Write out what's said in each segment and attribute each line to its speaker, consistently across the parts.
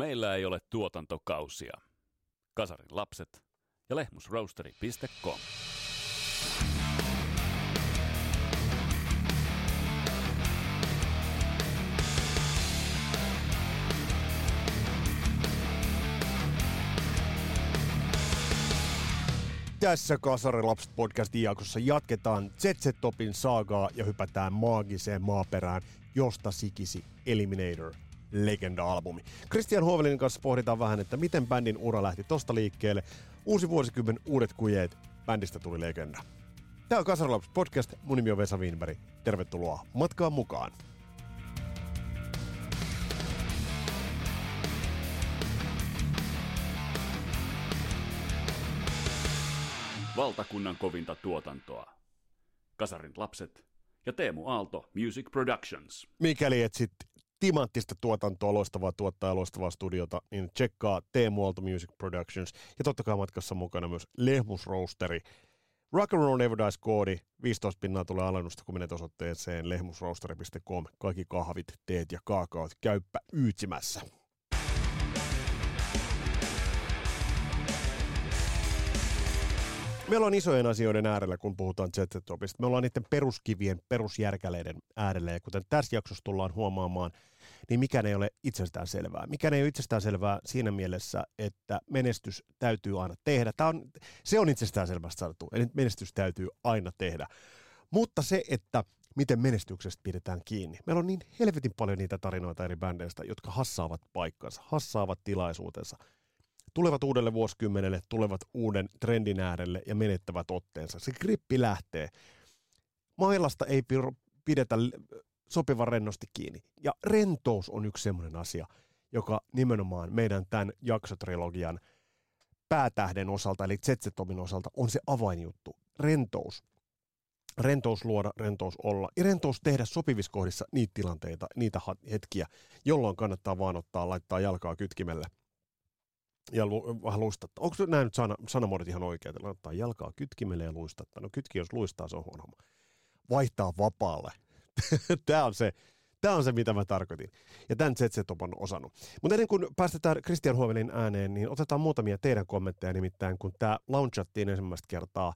Speaker 1: Meillä ei ole tuotantokausia. Kasarin lapset ja lehmusroasteri.com.
Speaker 2: Tässä Kasari Lapset podcastin jaksossa jatketaan ZZ Topin saagaa ja hypätään maagiseen maaperään, josta sikisi Eliminator Legenda-albumi. Christian Hovelin kanssa pohditaan vähän, että miten bändin ura lähti tosta liikkeelle. Uusi vuosikymmen, uudet kujeet, bändistä tuli legenda. Tämä on Kasari Lapset podcast, mun nimi on Vesa Wienberg. Tervetuloa matkaan mukaan.
Speaker 1: Valtakunnan kovinta tuotantoa. Kasarin lapset ja Teemu Aalto Music Productions.
Speaker 2: Mikäli etsit timanttista tuotantoa, loistavaa tuottaa loistavaa studiota, niin tsekkaa Teemu Aalto Music Productions. Ja totta kai matkassa mukana myös Lehmus Roasteri. Rock and Roll Never Dies koodi, 15 pinnaa tulee alennusta, kun menet osoitteeseen lehmusroasteri.com. Kaikki kahvit, teet ja kaakaot käyppä yytsimässä. Meillä on isojen asioiden äärellä, kun puhutaan Z-Topista. Me ollaan niiden peruskivien, perusjärkäleiden äärellä, ja kuten tässä jaksossa tullaan huomaamaan, niin mikään ei ole itsestään selvää. Mikään ei ole itsestään selvää siinä mielessä, että menestys täytyy aina tehdä. Tämä on, se on itsestään selvästi sanottu, eli menestys täytyy aina tehdä. Mutta se, että miten menestyksestä pidetään kiinni. Meillä on niin helvetin paljon niitä tarinoita eri bändeistä, jotka hassaavat paikkansa, hassaavat tilaisuutensa – tulevat uudelle vuosikymmenelle, tulevat uuden trendin äärelle ja menettävät otteensa. Se grippi lähtee. Mailasta ei pidetä sopivan rennosti kiinni. Ja rentous on yksi semmoinen asia, joka nimenomaan meidän tämän jaksotrilogian päätähden osalta, eli Zetomin osalta, on se avainjuttu. Rentous. Rentous luoda, rentous olla ja rentous tehdä sopivissa kohdissa niitä tilanteita, niitä hetkiä, jolloin kannattaa vaan ottaa, laittaa jalkaa kytkimelle – ja lu, vähän luistatta. Onko nämä nyt sana, sanamuodot ihan oikein? Laittaa jalkaa kytkimelle ja luistatta. No kytki, jos luistaa, se on huono. Vaihtaa vapaalle. tämä on se, Tämä on se, mitä mä tarkoitin. Ja tämän ZZ on osannut. Mutta ennen kuin päästetään Christian Huovelin ääneen, niin otetaan muutamia teidän kommentteja. Nimittäin kun tämä launchattiin ensimmäistä kertaa,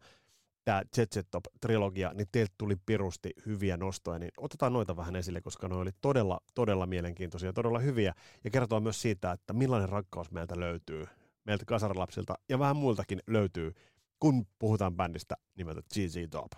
Speaker 2: tämä ZZ Top-trilogia, niin teiltä tuli pirusti hyviä nostoja, niin otetaan noita vähän esille, koska ne oli todella, todella mielenkiintoisia, todella hyviä, ja kertoo myös siitä, että millainen rakkaus meiltä löytyy, meiltä kasarilapsilta ja vähän muiltakin löytyy, kun puhutaan bändistä nimeltä GZ Top.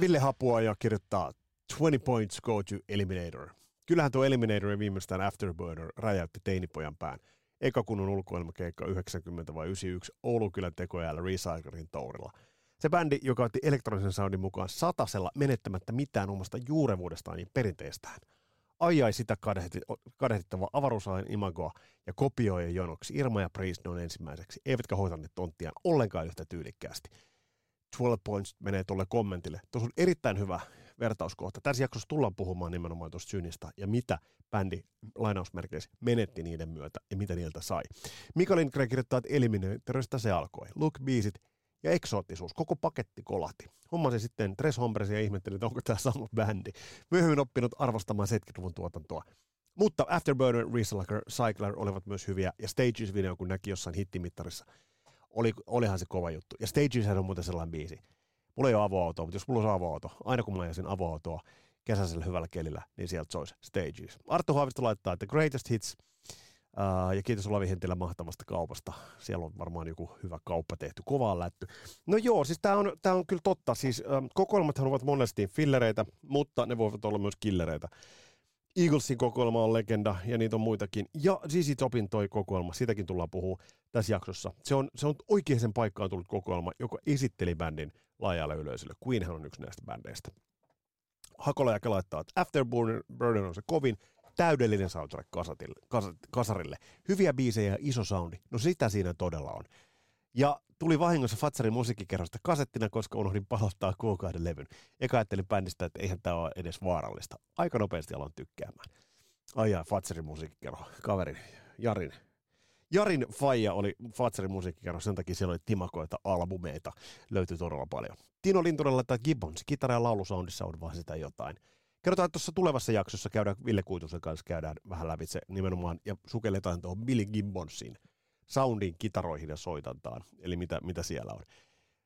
Speaker 2: Ville Hapua ja kirjoittaa 20 points go to Eliminator. Kyllähän tuo Eliminator ja viimeistään Afterburner räjäytti teinipojan pään – eka kunnon ulkoilmakeikka 90 vai 91 Oulukylän tekojäällä Recyclerin tourilla. Se bändi, joka otti elektronisen soundin mukaan satasella menettämättä mitään omasta juurevuudestaan niin perinteestään. Ajai sitä kadehdittavaa avaruusajan imagoa ja kopioi jonoksi Irma ja Priest on ensimmäiseksi, eivätkä hoitaneet tonttiaan ollenkaan yhtä tyylikkäästi. 12 Points menee tuolle kommentille. Tuossa on erittäin hyvä vertauskohta. Tässä jaksossa tullaan puhumaan nimenomaan tuosta synistä ja mitä bändi lainausmerkeissä menetti niiden myötä ja mitä niiltä sai. Mika Lindgren kirjoittaa, että Eliminatorista se alkoi. Look, biisit ja eksoottisuus, koko paketti kolahti. Hommasi sitten Tres Hombresia ja ihmetteli, että onko tämä sama bändi. Myöhemmin oppinut arvostamaan 70-luvun tuotantoa. Mutta Afterburner, Recycler, Cycler olivat myös hyviä, ja Stages-video, kun näki jossain hittimittarissa, oli, olihan se kova juttu. Ja Stages on muuten sellainen biisi. Mulla ei ole avoautoa, mutta jos mulla olisi avoauto, aina kun mä ajan avoautoa kesäisellä hyvällä kelillä, niin sieltä soisi Stages. Arttu Haavisto laittaa, että Greatest Hits, Uh, ja kiitos Olavi Hentilä mahtavasta kaupasta. Siellä on varmaan joku hyvä kauppa tehty, kovaa lätty. No joo, siis tämä on, tää on kyllä totta. Siis um, kokoelmathan ovat monesti fillereitä, mutta ne voivat olla myös killereitä. Eaglesin kokoelma on legenda ja niitä on muitakin. Ja ZZ Topin toi kokoelma, sitäkin tullaan puhua tässä jaksossa. Se on, se on oikeaan paikkaan tullut kokoelma, joka esitteli bändin laajalle yleisölle. Queenhan on yksi näistä bändeistä. Hakola ja laittaa, että Afterburner on se kovin täydellinen soundtrack kasatille, kasarille. Hyviä biisejä ja iso soundi. No sitä siinä todella on. Ja tuli vahingossa Fatsarin musiikkikerrosta kasettina, koska unohdin palauttaa kuukauden levyn. Eka ajattelin bändistä, että eihän tämä ole edes vaarallista. Aika nopeasti aloin tykkäämään. Ai jaa, Fatsarin musiikkikerro, kaverin, Jarin, Jarin Faija oli Fatserin musiikkikerros, sen takia siellä oli timakoita albumeita, löytyi todella paljon. Tino Lintunen laittaa Gibbons, kitara- ja laulusoundissa on vaan sitä jotain. Kerrotaan, että tuossa tulevassa jaksossa käydään Ville Kuitusen kanssa käydään vähän lävitse nimenomaan ja sukelletaan tuohon Billy Gibbonsin soundin kitaroihin ja soitantaan, eli mitä, mitä siellä on.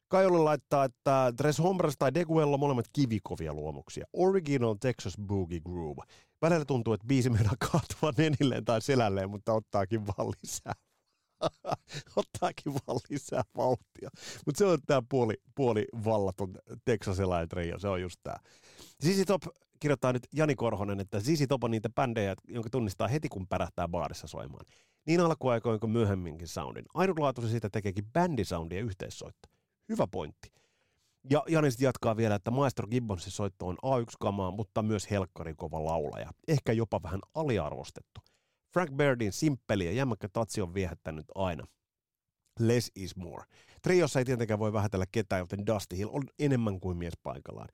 Speaker 2: Kajolle laittaa, että Tres Hombres tai Deguello molemmat kivikovia luomuksia. Original Texas Boogie Groove. Välillä tuntuu, että biisi meidän kaatua nenilleen tai selälleen, mutta ottaakin vaan lisää. ottaakin vaan lisää vauhtia. Mutta se on tämä puoli, puoli vallaton Texasilainen trio, se on just tämä. Sisi Top kirjoittaa nyt Jani Korhonen, että Sisi Top on niitä bändejä, jonka tunnistaa heti kun pärähtää baarissa soimaan. Niin alkuaikoin kuin myöhemminkin soundin. Ainutlaatuisen siitä tekeekin bändisoundia yhteissoitto. Hyvä pointti. Ja Jani sitten jatkaa vielä, että Maestro Gibbonsin soitto on A1-kamaa, mutta myös helkkarin kova laulaja. Ehkä jopa vähän aliarvostettu. Frank Bairdin simppeli ja jämäkkä tatsi on viehättänyt aina. Less is more. Triossa ei tietenkään voi vähätellä ketään, joten Dusty Hill on enemmän kuin mies paikallaan.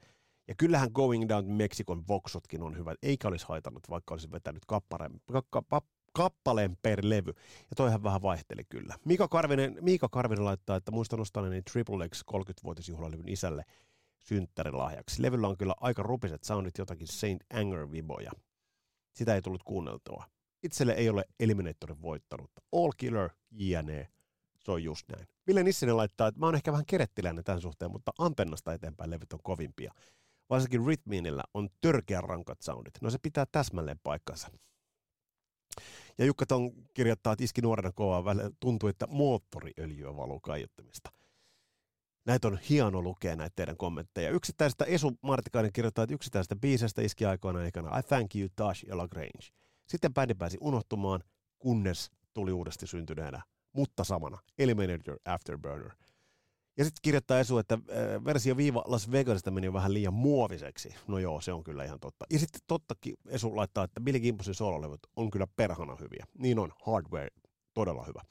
Speaker 2: Ja kyllähän Going Down Mexicon voksotkin on hyvät, eikä olisi haitannut, vaikka olisi vetänyt kappaleen, ka, ka, kappaleen per levy. Ja toihan vähän vaihteli kyllä. Mika Karvinen, Mika Karvinen laittaa, että muistan nostaneeni Triple X 30-vuotisjuhlalevyn isälle synttärilahjaksi. Levyllä on kyllä aika rupiset soundit jotakin Saint Anger-viboja. Sitä ei tullut kuunneltua. Itselle ei ole Eliminatorin voittanut. All Killer, JNE. Se on just näin. Ville Nissinen laittaa, että mä oon ehkä vähän kerettiläinen tämän suhteen, mutta antennasta eteenpäin levyt on kovimpia. Varsinkin Rhythminillä on törkeän rankat soundit. No se pitää täsmälleen paikkansa. Ja Jukka ton kirjoittaa, että iski nuorena kovaa välillä tuntuu, että moottoriöljyä valuu kaiuttimista. Näitä on hieno lukea näitä teidän kommentteja. Yksittäisestä Esu Martikainen kirjoittaa, että yksittäisestä biisestä iski aikoina aikana I thank you Tash ja Lagrange. Sitten bändi pääsi unohtumaan, kunnes tuli uudesti syntyneenä, mutta samana, Eliminator Afterburner – ja sitten kirjoittaa Esu, että äh, versio viiva Las Vegasista meni vähän liian muoviseksi. No joo, se on kyllä ihan totta. Ja sitten tottakin Esu laittaa, että Billy Gimposin sololevyt on kyllä perhana hyviä. Niin on, hardware todella hyvä.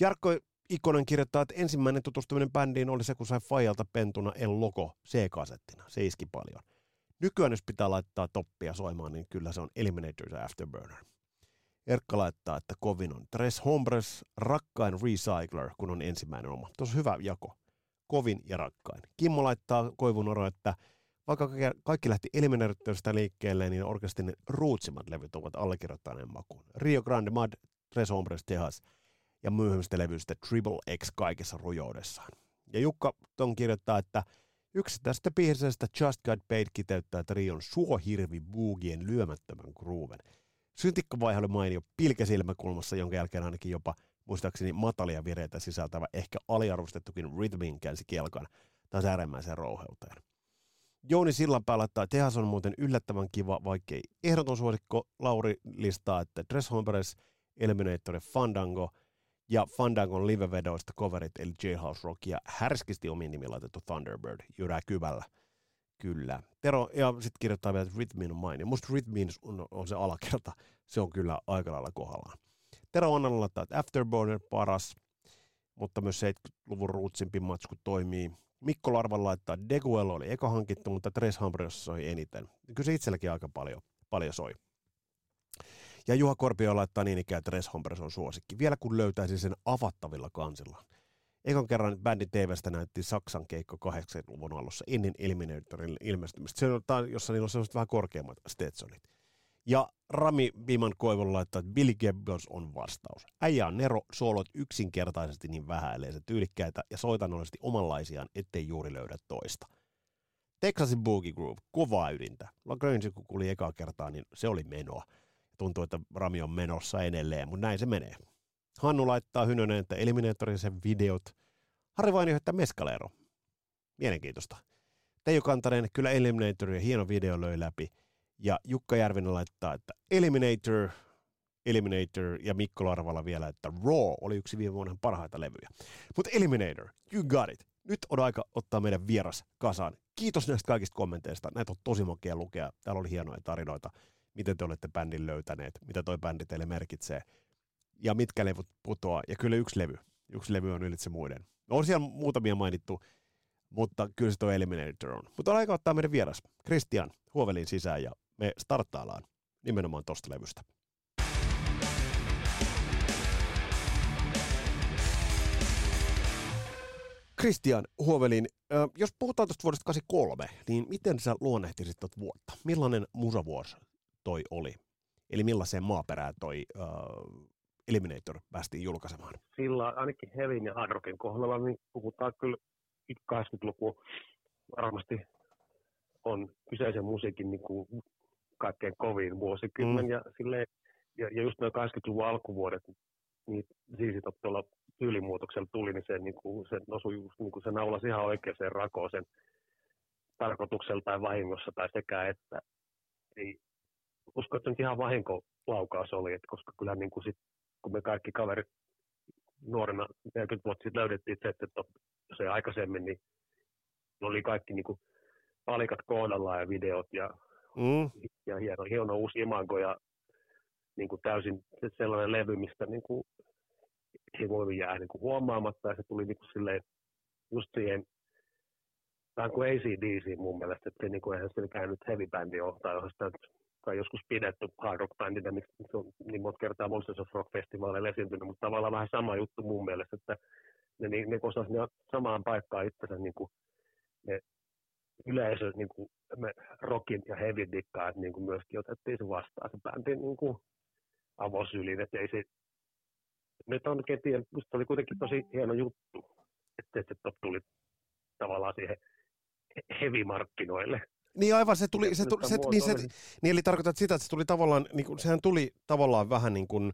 Speaker 2: Jarkko Ikonen kirjoittaa, että ensimmäinen tutustuminen bändiin oli se, kun sai Fajalta pentuna El Loco C-kasettina. Se iski paljon. Nykyään jos pitää laittaa toppia soimaan, niin kyllä se on Eliminator ja Afterburner. Erkka laittaa, että kovin on Tres Hombres, rakkain Recycler, kun on ensimmäinen oma. Tuossa hyvä jako kovin ja rakkain. Kimmo laittaa koivunoro, että vaikka kaikki lähti Eliminatorista liikkeelle, niin orkestin ruutsimmat levyt ovat allekirjoittaneen makuun. Rio Grande Mad, Tres Hombres Tehas ja myöhemmistä levyistä Triple X kaikessa rujoudessaan. Ja Jukka ton kirjoittaa, että yksi tästä piirsestä Just Got Paid kiteyttää Trion suohirvi boogien lyömättömän grooven. Syntikkavaihe oli mainio pilkäsilmäkulmassa, jonka jälkeen ainakin jopa – muistaakseni matalia vireitä sisältävä, ehkä aliarvostettukin rhythmin käänsi kelkan taas äärimmäiseen rouheuteen. Jouni Sillanpää laittaa, tehas on muuten yllättävän kiva, vaikkei ehdoton suosikko Lauri listaa, että Dress Hombres, Eliminator ja Fandango ja Fandangon live-vedoista coverit eli Jailhouse Rock ja härskisti omiin nimi laitettu Thunderbird jyrää kyvällä. Kyllä. Tero, ja sitten kirjoittaa vielä, että Rhythmin on mainio. Musta Rhythmin on, on, se alakerta. Se on kyllä aika lailla kohdallaan. Tero Onnalla laittaa, että Afterburner paras, mutta myös 70-luvun ruutsimpi matsku toimii. Mikko Larvan laittaa, Deguel oli eka hankittu, mutta Tres Hambrios soi eniten. Kyllä se itselläkin aika paljon, paljon soi. Ja Juha Korpio laittaa niin ikään, että Tres Hombres on suosikki. Vielä kun löytäisi sen avattavilla kansilla. Ekan kerran bändin TVstä näytti Saksan keikko 80-luvun alussa ennen Eliminatorin ilmestymistä. Se on, jossa niillä on sellaiset vähän korkeammat Stetsonit. Ja Rami Biman Koivun laittaa, että Billy Gibbons on vastaus. Äijä on Nero, soolot yksinkertaisesti niin vähäileiset, tyylikkäitä ja soitanollisesti omanlaisiaan, ettei juuri löydä toista. Texasin Boogie Groove, kovaa ydintä. Lagrange kun kuuli ekaa kertaa, niin se oli menoa. Tuntuu, että Rami on menossa edelleen, mutta näin se menee. Hannu laittaa Hynönen, että Eliminatorin sen videot. Harri vain että Meskaleero. Mielenkiintoista. Teijo Kantanen, kyllä Eliminatorin hieno video löi läpi – ja Jukka Järvinen laittaa, että Eliminator, Eliminator ja Mikko Larvala vielä, että Raw oli yksi viime vuoden parhaita levyjä. Mutta Eliminator, you got it. Nyt on aika ottaa meidän vieras kasaan. Kiitos näistä kaikista kommenteista. Näitä on tosi makea lukea. Täällä oli hienoja tarinoita, miten te olette bändin löytäneet, mitä toi bändi teille merkitsee ja mitkä levyt putoaa. Ja kyllä yksi levy. Yksi levy on ylitse muiden. On siellä muutamia mainittu, mutta kyllä se tuo Eliminator on. Mutta on aika ottaa meidän vieras. Christian Huovelin sisään ja me starttaillaan nimenomaan tosta levystä. Kristian Huovelin, jos puhutaan tuosta vuodesta 83, niin miten sä luonnehtisit tuota vuotta? Millainen musavuosi toi oli? Eli millaiseen maaperään toi uh, Eliminator päästiin julkaisemaan?
Speaker 3: Sillä ainakin Hevin ja Hadroken kohdalla niin puhutaan kyllä 80-luku varmasti on kyseisen musiikin niin kuin kaikkein kovin vuosikymmen. Mm. Ja, silleen, ja, ja just noin 80-luvun alkuvuodet, niin siis tuolla tyylimuutoksella tuli, niin se, niin kuin, se osui just, niin kuin se naulasi ihan oikeaan rakoon sen tarkoituksella tai vahingossa tai sekä että. Ei, usko, että nyt ihan vahinkolaukaus oli, että koska kyllä niin kuin sit, kun me kaikki kaverit nuorena 40 vuotta sitten löydettiin se, että se aikaisemmin, niin oli kaikki niin kuin palikat koodallaan ja videot ja, mm. ja hieno, hieno uusi imago ja niin kuin täysin sellainen levy, mistä niin kuin, ei voi jää niin kuin huomaamatta ja se tuli niin kuin silleen just siihen vähän kuin ACDC mun mielestä, että niin kuin eihän se mikään nyt heavy bändi ole, tai sitä tai joskus pidetty hard rock bändinä, se on niin monta kertaa Monsters of Rock festivaaleilla esiintynyt, mutta tavallaan vähän sama juttu mun mielestä, että ne, ne, ne osasivat samaan paikkaan itsensä niin kuin ne yleisö niin kuin me rockin ja heavy dikkaa, että niin kuin myöskin otettiin se vastaan se bändi niin kuin avosylin, että ei se nyt on ketien, musta oli kuitenkin tosi hieno juttu, että se tuli tavallaan siihen heavy-markkinoille.
Speaker 2: Niin aivan, se tuli, se, tuli, se, niin, se, niin eli tarkoitat sitä, että se tuli tavallaan, niin kuin, sehän tuli tavallaan vähän niin kuin,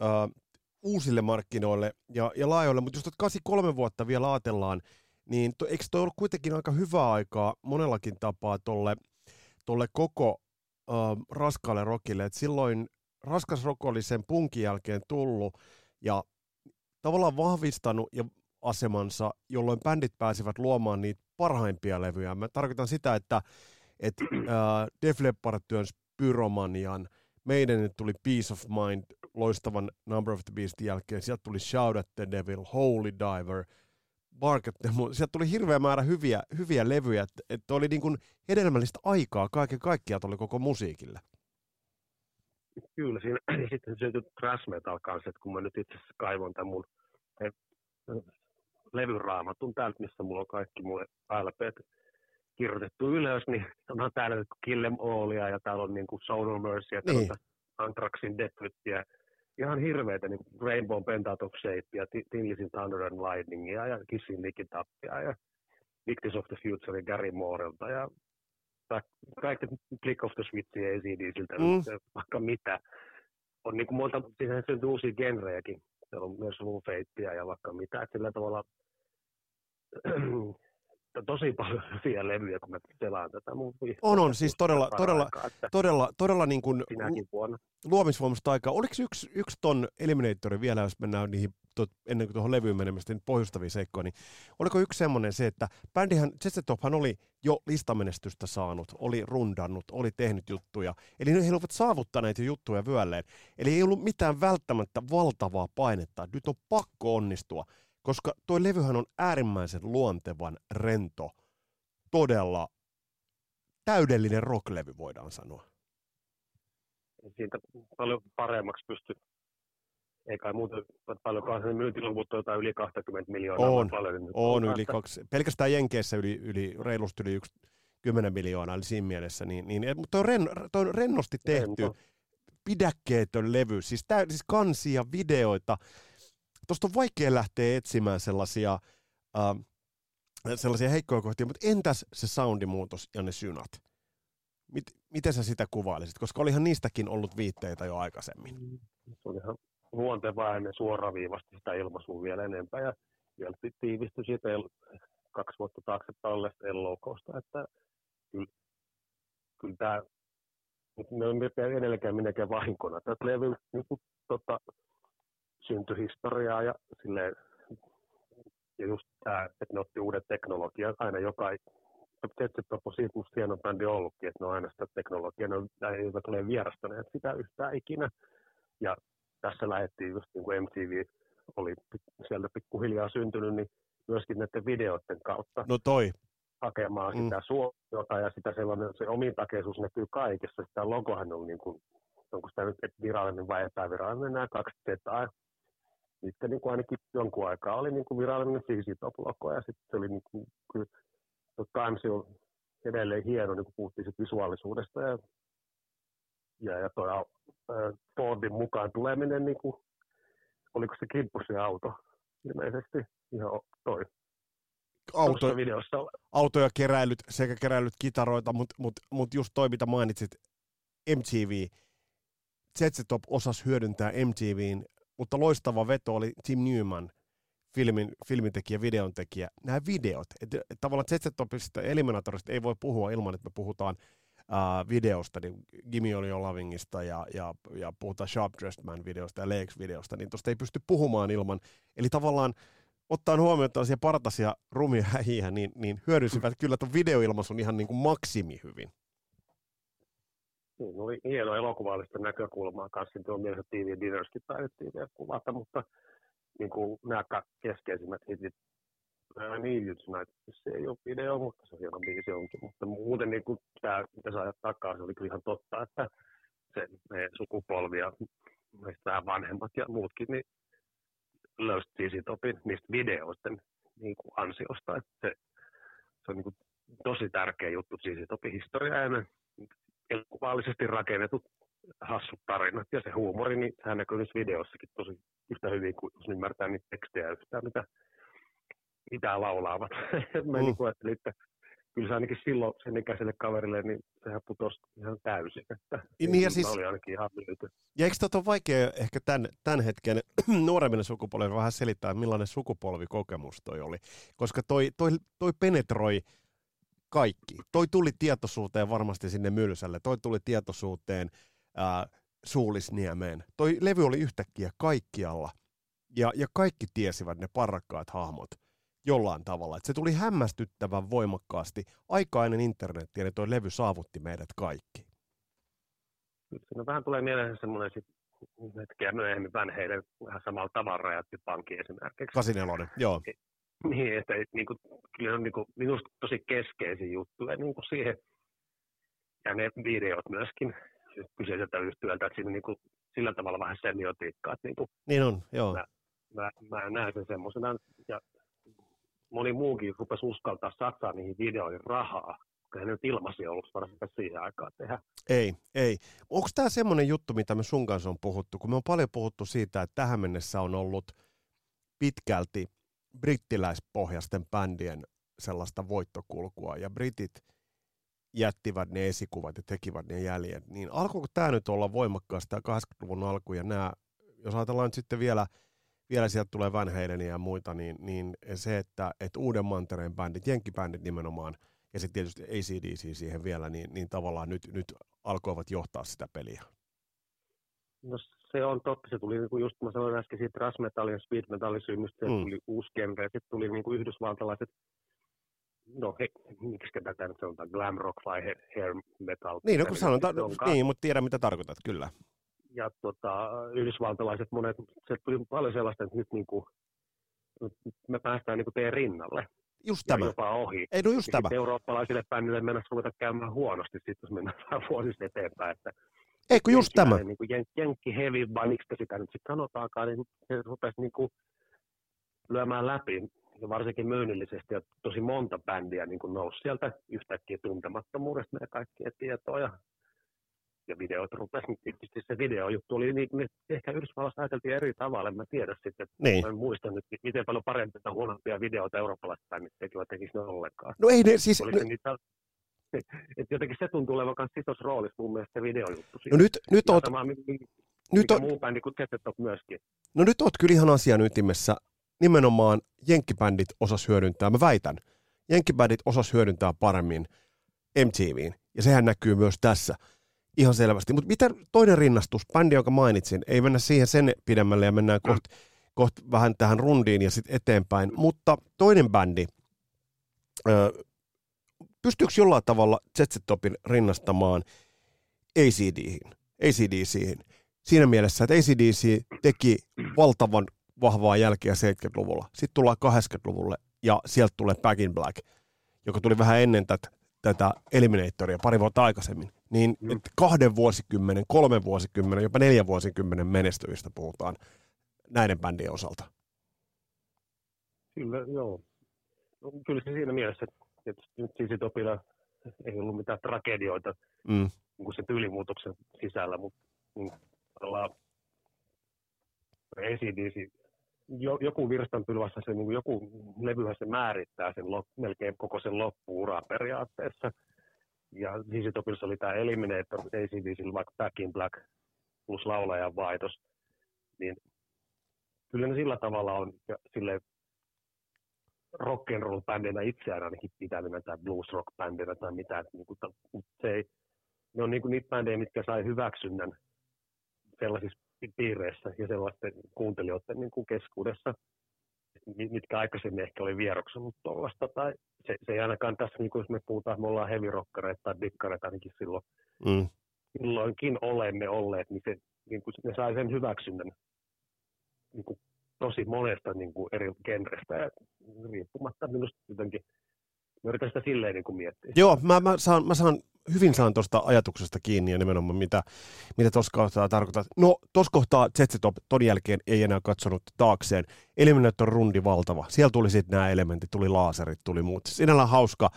Speaker 2: uh, uusille markkinoille ja, ja laajoille, mutta just 83 vuotta vielä ajatellaan, niin to, eikö toi ollut kuitenkin aika hyvää aikaa monellakin tapaa tolle, tolle koko uh, raskaalle rockille, että silloin raskas rock oli sen punkin jälkeen tullut ja tavallaan vahvistanut ja asemansa, jolloin bändit pääsivät luomaan niitä parhaimpia levyjä. Mä tarkoitan sitä, että et, äh, Def Leppard työnsi Pyromanian, meidän tuli Peace of Mind loistavan Number of the Beast jälkeen, sieltä tuli Shout at the Devil, Holy Diver, Bark at the Moon. Sieltä tuli hirveä määrä hyviä, hyviä levyjä, että et oli niin kuin hedelmällistä aikaa kaiken kaikkiaan tuli koko musiikille.
Speaker 3: Kyllä, siinä sitten syntyi thrash metal kanssa, että kun mä nyt itse asiassa kaivon tämän mun levyraamatun täältä, missä mulla on kaikki mun LPt kirjoitettu ylös, niin on täällä Kill Em Allia ja täällä on niin kuin Soul Mercy ja niin. Anthraxin Death ja ihan hirveitä niin Rainbow Pentatok Shape ja Tinlisin Thunder and Lightningia ja Kissin Nikitappia ja Victis of the Future ja Gary Moorelta ja kaikki Click of the Switchia ACDsiltä, mm. vaikka mitä. On niin kuin monta, siihen syntyy uusia genrejäkin. Se on myös Feittiä ja vaikka mitä. Että sillä tavalla tosi paljon hyviä levyjä, kun mä selaan tätä mun
Speaker 2: On, on, siis todella, todella, aikaa, todella, todella niin kuin luomisvoimasta aikaa. Oliko yksi, yksi ton Eliminatori vielä, jos mennään niihin to, ennen kuin tuohon levyyn menemistä, niin pohjustavia seikkoja, niin oliko yksi semmoinen se, että bändihän, Zetsetophan oli jo listamenestystä saanut, oli rundannut, oli tehnyt juttuja, eli he olivat saavuttaneet jo juttuja vyölleen, eli ei ollut mitään välttämättä valtavaa painetta, nyt on pakko onnistua, koska tuo levyhän on äärimmäisen luontevan rento, todella täydellinen rocklevy voidaan sanoa.
Speaker 3: Siitä paljon paremmaksi pysty, ei kai muuta paljon sen myyntiluvut on jotain yli 20 miljoonaa.
Speaker 2: On, paljon, on yli kaksi, pelkästään Jenkeissä yli, yli reilusti yli yksi 10 miljoonaa, eli siinä mielessä. Niin, niin, mutta toi on, ren, toi on rennosti tehty, Rento. pidäkkeetön levy, siis, tä, siis kansia, videoita, tuosta on vaikea lähteä etsimään sellaisia, äh, sellaisia heikkoja kohtia, mutta entäs se soundimuutos ja ne synat? Mit, miten sä sitä kuvailisit? Koska olihan niistäkin ollut viitteitä jo aikaisemmin. Mm,
Speaker 3: se oli ihan luontevaa ja ne suoraviivasti sitä ilmaisua vielä enempää ja vielä tiivistyi siitä kaksi vuotta taaksepäin olleesta Ellokoosta, että kyllä, kyllä tämä me ei edelleenkään minäkään vahinkona. Tätä levy niin kuin, tota, syntyhistoriaa ja silleen, ja just tämä, että ne otti uudet teknologiat aina joka tietysti on siitä musta hieno bändi ollutkin, että ne on aina sitä teknologiaa, ne eivät ole vierastaneet sitä yhtään ikinä. Ja tässä lähdettiin just niin kuin MTV oli sieltä pikkuhiljaa syntynyt, niin myöskin näiden videoiden kautta.
Speaker 2: No toi.
Speaker 3: Hakemaan mm. sitä suosiota ja sitä sellainen, se omintakeisuus näkyy kaikessa. Sitä logohan on niin kuin, onko sitä nyt virallinen vai epävirallinen, nämä kaksi tetaa sitten niin kuin ainakin jonkun aikaa oli niin kuin virallinen CC Top-logo ja sitten se oli niin kuin, kyllä kansi on edelleen hieno, niin kuin puhuttiin sit visuaalisuudesta ja, ja, ja toi Fordin mukaan tuleminen, niin kuin, oliko se auto? Ilmeisesti ihan toi.
Speaker 2: Auto, videossa. autoja keräilyt sekä keräilyt kitaroita, mutta mut, mut just toi, mitä mainitsit, MTV, ZZ Top osasi hyödyntää MTVin, mutta loistava veto oli Tim Newman, filmin, filmintekijä, videontekijä, nämä videot. Et, et tavallaan ZZ Topista Eliminatorista ei voi puhua ilman, että me puhutaan uh, videosta, niin Gimme Oli Lovingista ja, ja, ja puhutaan Sharp Dressed Man videosta ja Legs videosta, niin tuosta ei pysty puhumaan ilman. Eli tavallaan ottaen huomioon tällaisia partasia rumia hähiä, niin, niin hyödynsivät kyllä tuon videoilmaisun ihan niin kuin maksimi hyvin.
Speaker 3: Niin, oli hieno elokuvallista näkökulmaa kanssa. Tuo mielessä TV Dinnerskin taidettiin vielä kuvata, mutta niin kuin nämä keskeisimmät hitit You Tonight, se ei ole video, mutta se on hieno biisi onkin. Mutta muuten niin kuin tämä, mitä sä ajat takaa, se oli kyllä ihan totta, että se meidän sukupolvi ja meistä vanhemmat ja muutkin, niin löystiin siitä opin niistä videoisten niin kuin ansiosta. Että se, se on niin kuin tosi tärkeä juttu siis opin historiaa ja elokuvallisesti rakennetut hassut tarinat ja se huumori, niin sehän näkyy nyt videossakin tosi yhtä hyvin kuin jos ymmärtää niitä tekstejä yhtään, mitä, mitä laulaavat. Mä mm. niin ajattelin, että kyllä se ainakin silloin sen ikäiselle kaverille, niin sehän putosi ihan täysin. Että niin, ja siis, oli ainakin ihan myyty.
Speaker 2: Ja eikö tämä ole vaikea ehkä tämän, tämän hetken nuoremmille sukupolville vähän selittää, millainen sukupolvikokemus toi oli? Koska toi, toi, toi penetroi kaikki. Toi tuli tietoisuuteen varmasti sinne Mylsälle, toi tuli tietoisuuteen ää, Suulisniemeen. Toi levy oli yhtäkkiä kaikkialla. Ja, ja kaikki tiesivät ne parrakkaat hahmot jollain tavalla. Et se tuli hämmästyttävän voimakkaasti. Aika ennen internettiä, niin toi levy saavutti meidät kaikki.
Speaker 3: No vähän tulee mieleen semmoinen sit hetkeä myöhemmin Van Halen vähän samalla tavalla rajatti pankki esimerkiksi.
Speaker 2: 84, joo.
Speaker 3: Niin, että niin kuin, kyllä on niin kuin, minusta tosi keskeisin juttu ja niin kuin siihen, ja ne videot myöskin kyseiseltä yhtiöltä, että siinä niin kuin, sillä tavalla vähän semiotiikkaa. Että niin, kuin,
Speaker 2: niin on, joo.
Speaker 3: Mä, mä, mä näen sen semmoisena, ja moni muukin rupesi uskaltaa satsaa niihin videoihin rahaa, koska ei nyt ilmaisia ollut varsinkaan siihen aikaan tehdä.
Speaker 2: Ei, ei. Onko tämä semmoinen juttu, mitä me sun kanssa on puhuttu, kun me on paljon puhuttu siitä, että tähän mennessä on ollut pitkälti brittiläispohjaisten bändien sellaista voittokulkua, ja britit jättivät ne esikuvat ja tekivät ne jäljet, niin alkoiko tämä nyt olla voimakkaasti tämä 80-luvun alku, ja nämä, jos ajatellaan nyt sitten vielä – vielä sieltä tulee Van ja muita, niin, niin se, että, että uuden mantereen bändit, jenkkibändit nimenomaan, ja sitten tietysti ACDC siihen vielä, niin, niin tavallaan nyt, nyt alkoivat johtaa sitä peliä.
Speaker 3: No se on totta, se tuli niin just kun mä sanoin äsken siitä thrash metalin ja speed synnystä, mm. tuli uusi genre, sitten tuli niin kuin yhdysvaltalaiset no he, miksi tätä nyt sanotaan, glam rock vai hair metal.
Speaker 2: Niin, no kun sanotaan, niin, mutta tiedän mitä tarkoitat, kyllä
Speaker 3: ja tota, yhdysvaltalaiset monet, se tuli paljon sellaista, että nyt niin kuin, me päästään niin kuin teidän rinnalle.
Speaker 2: Just tämä.
Speaker 3: jopa ohi.
Speaker 2: Ei, no just tämä.
Speaker 3: Eurooppalaisille bändille mennessä ruveta käymään huonosti, sitten jos mennään vähän vuosista eteenpäin. Että
Speaker 2: Eikö just tämä?
Speaker 3: Niin kuin jenkki heavy, vai miksi sitä nyt sitten sanotaakaan, niin se rupesi niin kuin lyömään läpi, ja varsinkin myynnillisesti, ja tosi monta bändiä niin kuin nousi sieltä yhtäkkiä tuntemattomuudesta ja kaikkia tietoja ja videot rupesi, niin tietysti se videojuttu oli niin, niin ehkä Yhdysvalloissa ajateltiin eri tavalla, en mä tiedä sitten, niin. en muista nyt, miten paljon parempia tai huonompia videoita eurooppalaiset bändit tekivät, tekisi ne ollenkaan.
Speaker 2: No ei ne siis...
Speaker 3: Oliko no... niitä, että jotenkin se tuntuu olevan myös isossa roolissa mun mielestä se videojuttu.
Speaker 2: No nyt, nyt oot...
Speaker 3: Sama, nyt on... muu bändi kuin Top myöskin.
Speaker 2: No nyt oot kyllä ihan asian ytimessä. Nimenomaan jenkkibändit osas hyödyntää, mä väitän, jenkkibändit osas hyödyntää paremmin MTVin, ja sehän näkyy myös tässä ihan selvästi. Mutta mitä toinen rinnastus, bändi, jonka mainitsin, ei mennä siihen sen pidemmälle ja mennään mm. kohta koht vähän tähän rundiin ja sitten eteenpäin. Mutta toinen bändi, pystyykö jollain tavalla ZZ-Topin rinnastamaan ACDhin, ACDCihin? Siinä mielessä, että ACDC teki valtavan vahvaa jälkeä 70-luvulla. Sitten tullaan 80-luvulle ja sieltä tulee Back in Black, joka tuli vähän ennen tätä, tätä Eliminatoria pari vuotta aikaisemmin niin mm. kahden vuosikymmenen, kolmen vuosikymmenen, jopa neljän vuosikymmenen menestyvistä puhutaan näiden bändien osalta?
Speaker 3: Kyllä, joo. No, kyllä se siinä mielessä, että nyt siis Topilla ei ollut mitään tragedioita mm. niin sen tyylimuutoksen sisällä, mutta niin, ACDC, jo, joku virstanpylvässä se, niin joku levyhän se määrittää sen lop, melkein koko sen loppuuraa periaatteessa. Ja siis Topissa oli tämä Eliminator, ACDC, vaikka Back in Black plus laulajan vaihdos, niin kyllä ne sillä tavalla on ja sille rock and roll bändinä itseään ainakin pitänyt tai blues rock bändinä tai mitä, niin kuin, se ei, ne on niin kuin niitä bändejä, mitkä sai hyväksynnän sellaisissa piireissä ja sellaisten kuuntelijoiden niin kuin keskuudessa, mitkä aikaisemmin ehkä oli vieroksunut tuollaista, tai se, se ei ainakaan tässä, niin kuin jos me puhutaan, me ollaan heavy rockereita tai dikkareita ainakin silloin, mm. silloinkin olemme olleet, niin, se, niin kuin ne sai sen hyväksynnän niin kuin tosi monesta niin kuin eri genrestä ja riippumatta minusta jotenkin Mä yritän sitä silleen niin kuin miettiä.
Speaker 2: Joo, mä, mä, saan, mä saan, hyvin saan tuosta ajatuksesta kiinni ja nimenomaan mitä, mitä tuossa kohtaa tarkoittaa. No, tuossa kohtaa Zetsetop ton jälkeen ei enää katsonut taakseen. Eliminator rundi valtava. Siellä tuli sitten nämä elementit, tuli laaserit, tuli muut. Sinällään hauska.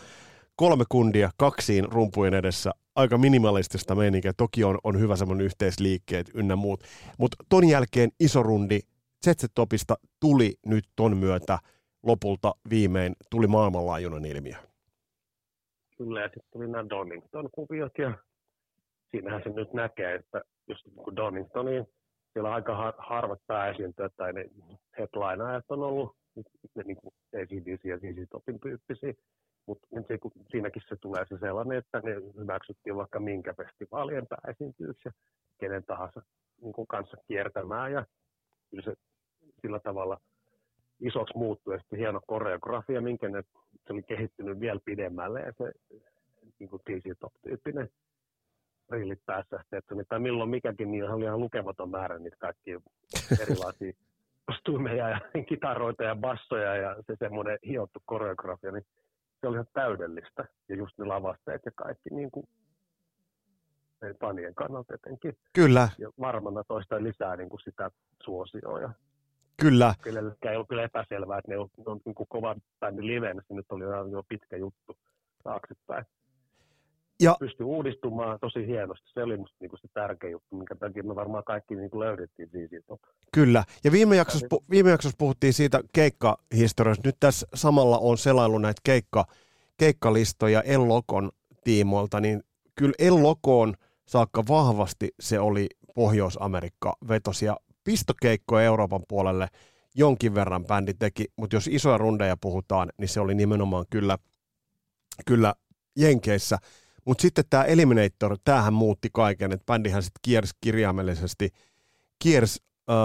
Speaker 2: Kolme kundia kaksiin rumpujen edessä. Aika minimalistista meininkiä. Toki on, on hyvä semmoinen yhteisliikkeet ynnä muut. Mutta ton jälkeen iso rundi Zetsetopista tuli nyt ton myötä – lopulta viimein tuli maailmanlaajuinen ilmiö.
Speaker 3: Kyllä, ja sitten tuli nämä Donington-kuviot, ja siinähän se nyt näkee, että just niin kuin Doningtoniin, siellä aika har- harvat pääesiintyjät tai ne headlineajat on ollut, ne niin kuin CC Topin tyyppisiä, mutta siinäkin se tulee se sellainen, että ne hyväksyttiin vaikka minkä festivaalien pääesiintyjyksi ja kenen tahansa niin kuin kanssa kiertämään, ja kyllä se sillä tavalla – isoksi muuttui ja sitten hieno koreografia, minkä ne, se oli kehittynyt vielä pidemmälle ja se niin kuin Top-tyyppinen rillit päässä, että tai milloin mikäkin, niin oli ihan lukematon määrä niitä kaikkia erilaisia kostuumeja ja kitaroita ja bassoja ja se semmoinen hiottu koreografia, niin se oli ihan täydellistä. Ja just ne lavasteet ja kaikki niin kuin fanien kannalta etenkin.
Speaker 2: Kyllä.
Speaker 3: Ja varmana toista lisää niin kuin sitä suosioa ja
Speaker 2: Kyllä.
Speaker 3: Kenellekään ei ollut kyllä epäselvää, että ne on, ne on niin kuin kova bändi liveen, se nyt oli jo pitkä juttu taaksepäin. Ja, pystyi uudistumaan tosi hienosti. Se oli musta niin kuin se tärkeä juttu, minkä takia me varmaan kaikki niin kuin löydettiin siitä.
Speaker 2: Kyllä. Ja viime jaksossa, pu- viime jaksossa puhuttiin siitä keikkahistoriasta. Nyt tässä samalla on selailu näitä keikka, keikkalistoja Ellokon tiimoilta, niin kyllä Ellokoon saakka vahvasti se oli Pohjois-Amerikka vetos ja pistokeikkoja Euroopan puolelle jonkin verran bändi teki, mutta jos isoja rundeja puhutaan, niin se oli nimenomaan kyllä, kyllä Jenkeissä. Mutta sitten tämä Eliminator, tämähän muutti kaiken, että bändihän sitten kiersi kirjaimellisesti, kiersi äh,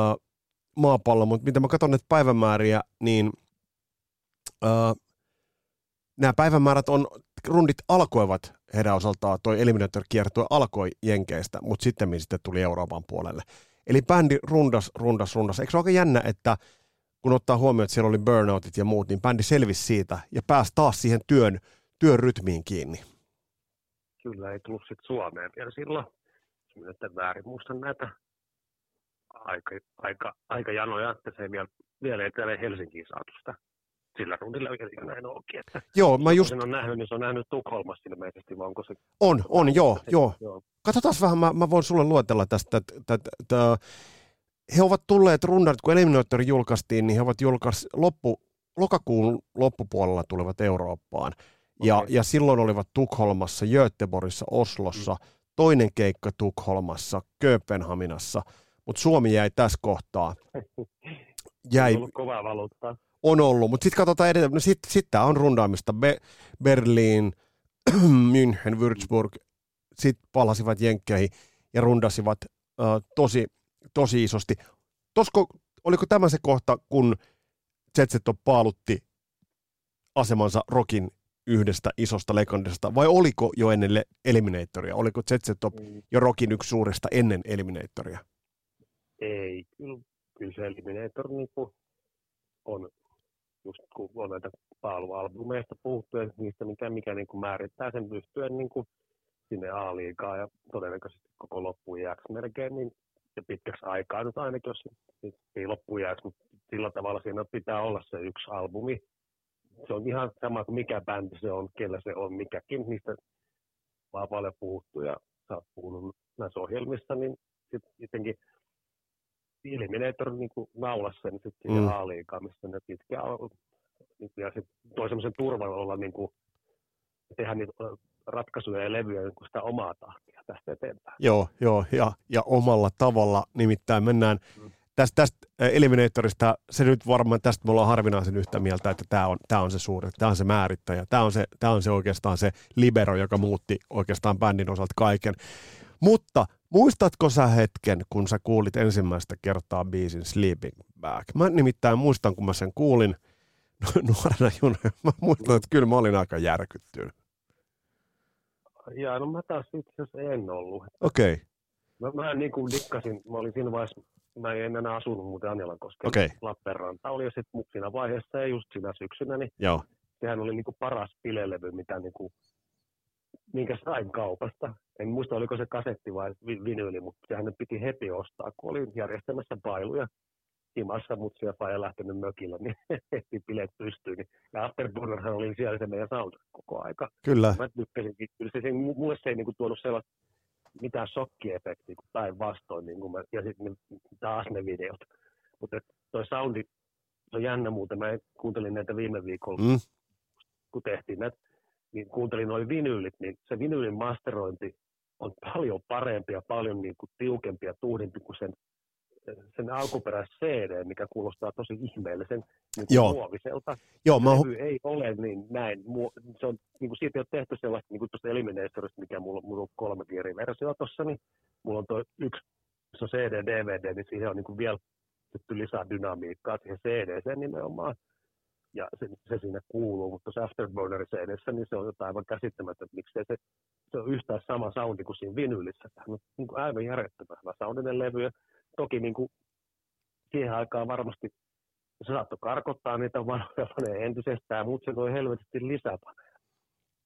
Speaker 2: maapallon, mutta mitä mä katson näitä päivämääriä, niin äh, nämä päivämäärät on, rundit alkoivat heidän osaltaan, toi Eliminator kiertue alkoi Jenkeistä, mutta sitten sitten tuli Euroopan puolelle. Eli bändi rundas, rundas, rundas. Eikö se ole aika jännä, että kun ottaa huomioon, että siellä oli burnoutit ja muut, niin bändi selvisi siitä ja pääsi taas siihen työn, työn rytmiin kiinni.
Speaker 3: Kyllä, ei tullut sitten Suomeen vielä silloin. Nyt väärin muistan näitä aika, aika, aika janoja, että se ei vielä, vielä ei täällä Helsinkiin saatu sitä sillä rundilla vielä näin onkin. Että
Speaker 2: joo, mä just...
Speaker 3: Sen on nähnyt, niin se on nähnyt Tukholmassa ilmeisesti, vai onko se...
Speaker 2: On, on, joo, se, joo. joo. Katsotaan vähän, mä, mä voin sulle luetella tästä, että, että, että he ovat tulleet rundarit, kun Eliminator julkaistiin, niin he ovat julkais loppu, lokakuun loppupuolella tulevat Eurooppaan. Ja, okay. ja silloin olivat Tukholmassa, Göteborgissa, Oslossa, mm. toinen keikka Tukholmassa, Kööpenhaminassa, mutta Suomi jäi tässä kohtaa.
Speaker 3: Jäi, ollut kovaa valuuttaa
Speaker 2: on ollut, mutta sitten katsotaan edelleen, no sitten sit tämä on rundaamista. Be- Berliin, München, Würzburg, sitten palasivat Jenkkeihin ja rundasivat uh, tosi, tosi isosti. Tosko, oliko tämä se kohta, kun Zetsetto paalutti asemansa Rokin yhdestä isosta lekondista, vai oliko jo ennen Eliminatoria? Oliko Zetsetto mm. jo Rokin yksi suuresta ennen Eliminatoria?
Speaker 3: Ei, kyllä, kyllä se Eliminator niin on just kun on näitä paalualbumeista puhuttu ja niistä, mikä, mikä niin kuin määrittää sen pystyen niin kuin sinne A-liigaan ja todennäköisesti koko loppuun jääksi melkein, niin ja pitkäksi aikaa nyt ainakin, jos ei loppuun jäisi, mutta sillä tavalla siinä pitää olla se yksi albumi. Se on ihan sama kuin mikä bändi se on, kellä se on, mikäkin, niistä vaan paljon puhuttu ja sä oot puhunut näissä ohjelmissa, niin sitten jotenkin Eliminator niin kuin naulasi sen sitten mm. A-liigaan, missä ne pitkään on. Ja sitten toi semmoisen turvan olla niin kuin, tehdä niitä ratkaisuja ja levyjä niin sitä omaa tahtia tästä eteenpäin.
Speaker 2: Joo, joo ja, ja omalla tavalla. Nimittäin mennään mm. tästä, tästä Eliminatorista, se nyt varmaan tästä me ollaan harvinaisen yhtä mieltä, että tämä on, tämä on se suuri, tämä on se määrittäjä, tämä on se, tämä on se oikeastaan se libero, joka muutti oikeastaan bändin osalta kaiken. Mutta muistatko sä hetken, kun sä kuulit ensimmäistä kertaa biisin Sleeping Bag? Mä nimittäin muistan, kun mä sen kuulin nuorena junana. Mä muistan, että kyllä mä olin aika järkyttynyt.
Speaker 3: Jaa, no mä taas itse asiassa en ollut.
Speaker 2: Okei. Okay.
Speaker 3: Mä, mä niin kuin dikkasin, mä olin siinä vaiheessa, mä en enää asunut muuten Anjalankoskella,
Speaker 2: okay.
Speaker 3: Lappeenranta oli jo sitten siinä vaiheessa ja just siinä syksynä, niin
Speaker 2: Joo.
Speaker 3: sehän oli niin kuin paras pilelevy, mitä niin kuin, minkä sain kaupasta. En muista, oliko se kasetti vai vinyyli, mutta sehän piti heti ostaa, kun olin järjestämässä bailuja himassa mutsia ja lähtenyt mökille, niin heti bileet pystyy. Niin, ja Afterburnerhan oli siellä se meidän sound koko aika.
Speaker 2: Kyllä.
Speaker 3: Mä tykkäsinkin, kyllä se, se mulle se ei niin kuin, tuonut sellaista mitään shokkiefektiä kuin päinvastoin, niin mä, ja sitten taas ne videot. Mutta toi soundi, se on jännä muuten, mä kuuntelin näitä viime viikolla, mm. kun tehtiin näitä, niin kuuntelin noin vinyylit, niin se vinyylin masterointi on paljon parempi ja paljon niin kuin tiukempi ja tuhdimpi kuin sen sen alkuperäis CD, mikä kuulostaa tosi ihmeellisen niin Joo. muoviselta.
Speaker 2: Joo, mä...
Speaker 3: ei ole niin näin. Se on, niin kuin siitä ei ole tehty sellaista, niin kuin tuosta Eliminatorista, mikä mulla, mulla on kolme eri versiota tuossa, niin mulla on tuo yksi, se on CD, DVD, niin siihen on niin kuin vielä lisää dynamiikkaa siihen CD nimenomaan. Ja se, se siinä kuuluu, mutta tuossa Afterburner cd niin se on jotain aivan käsittämätöntä, miksi se, se on yhtään sama soundi kuin siinä vinylissä. Tämä on niin kuin aivan järjettömän hyvä soundinen levy, toki niin kuin siihen aikaan varmasti se saattoi karkottaa niitä vanhoja entisestään, mutta se voi helvetisti lisätä.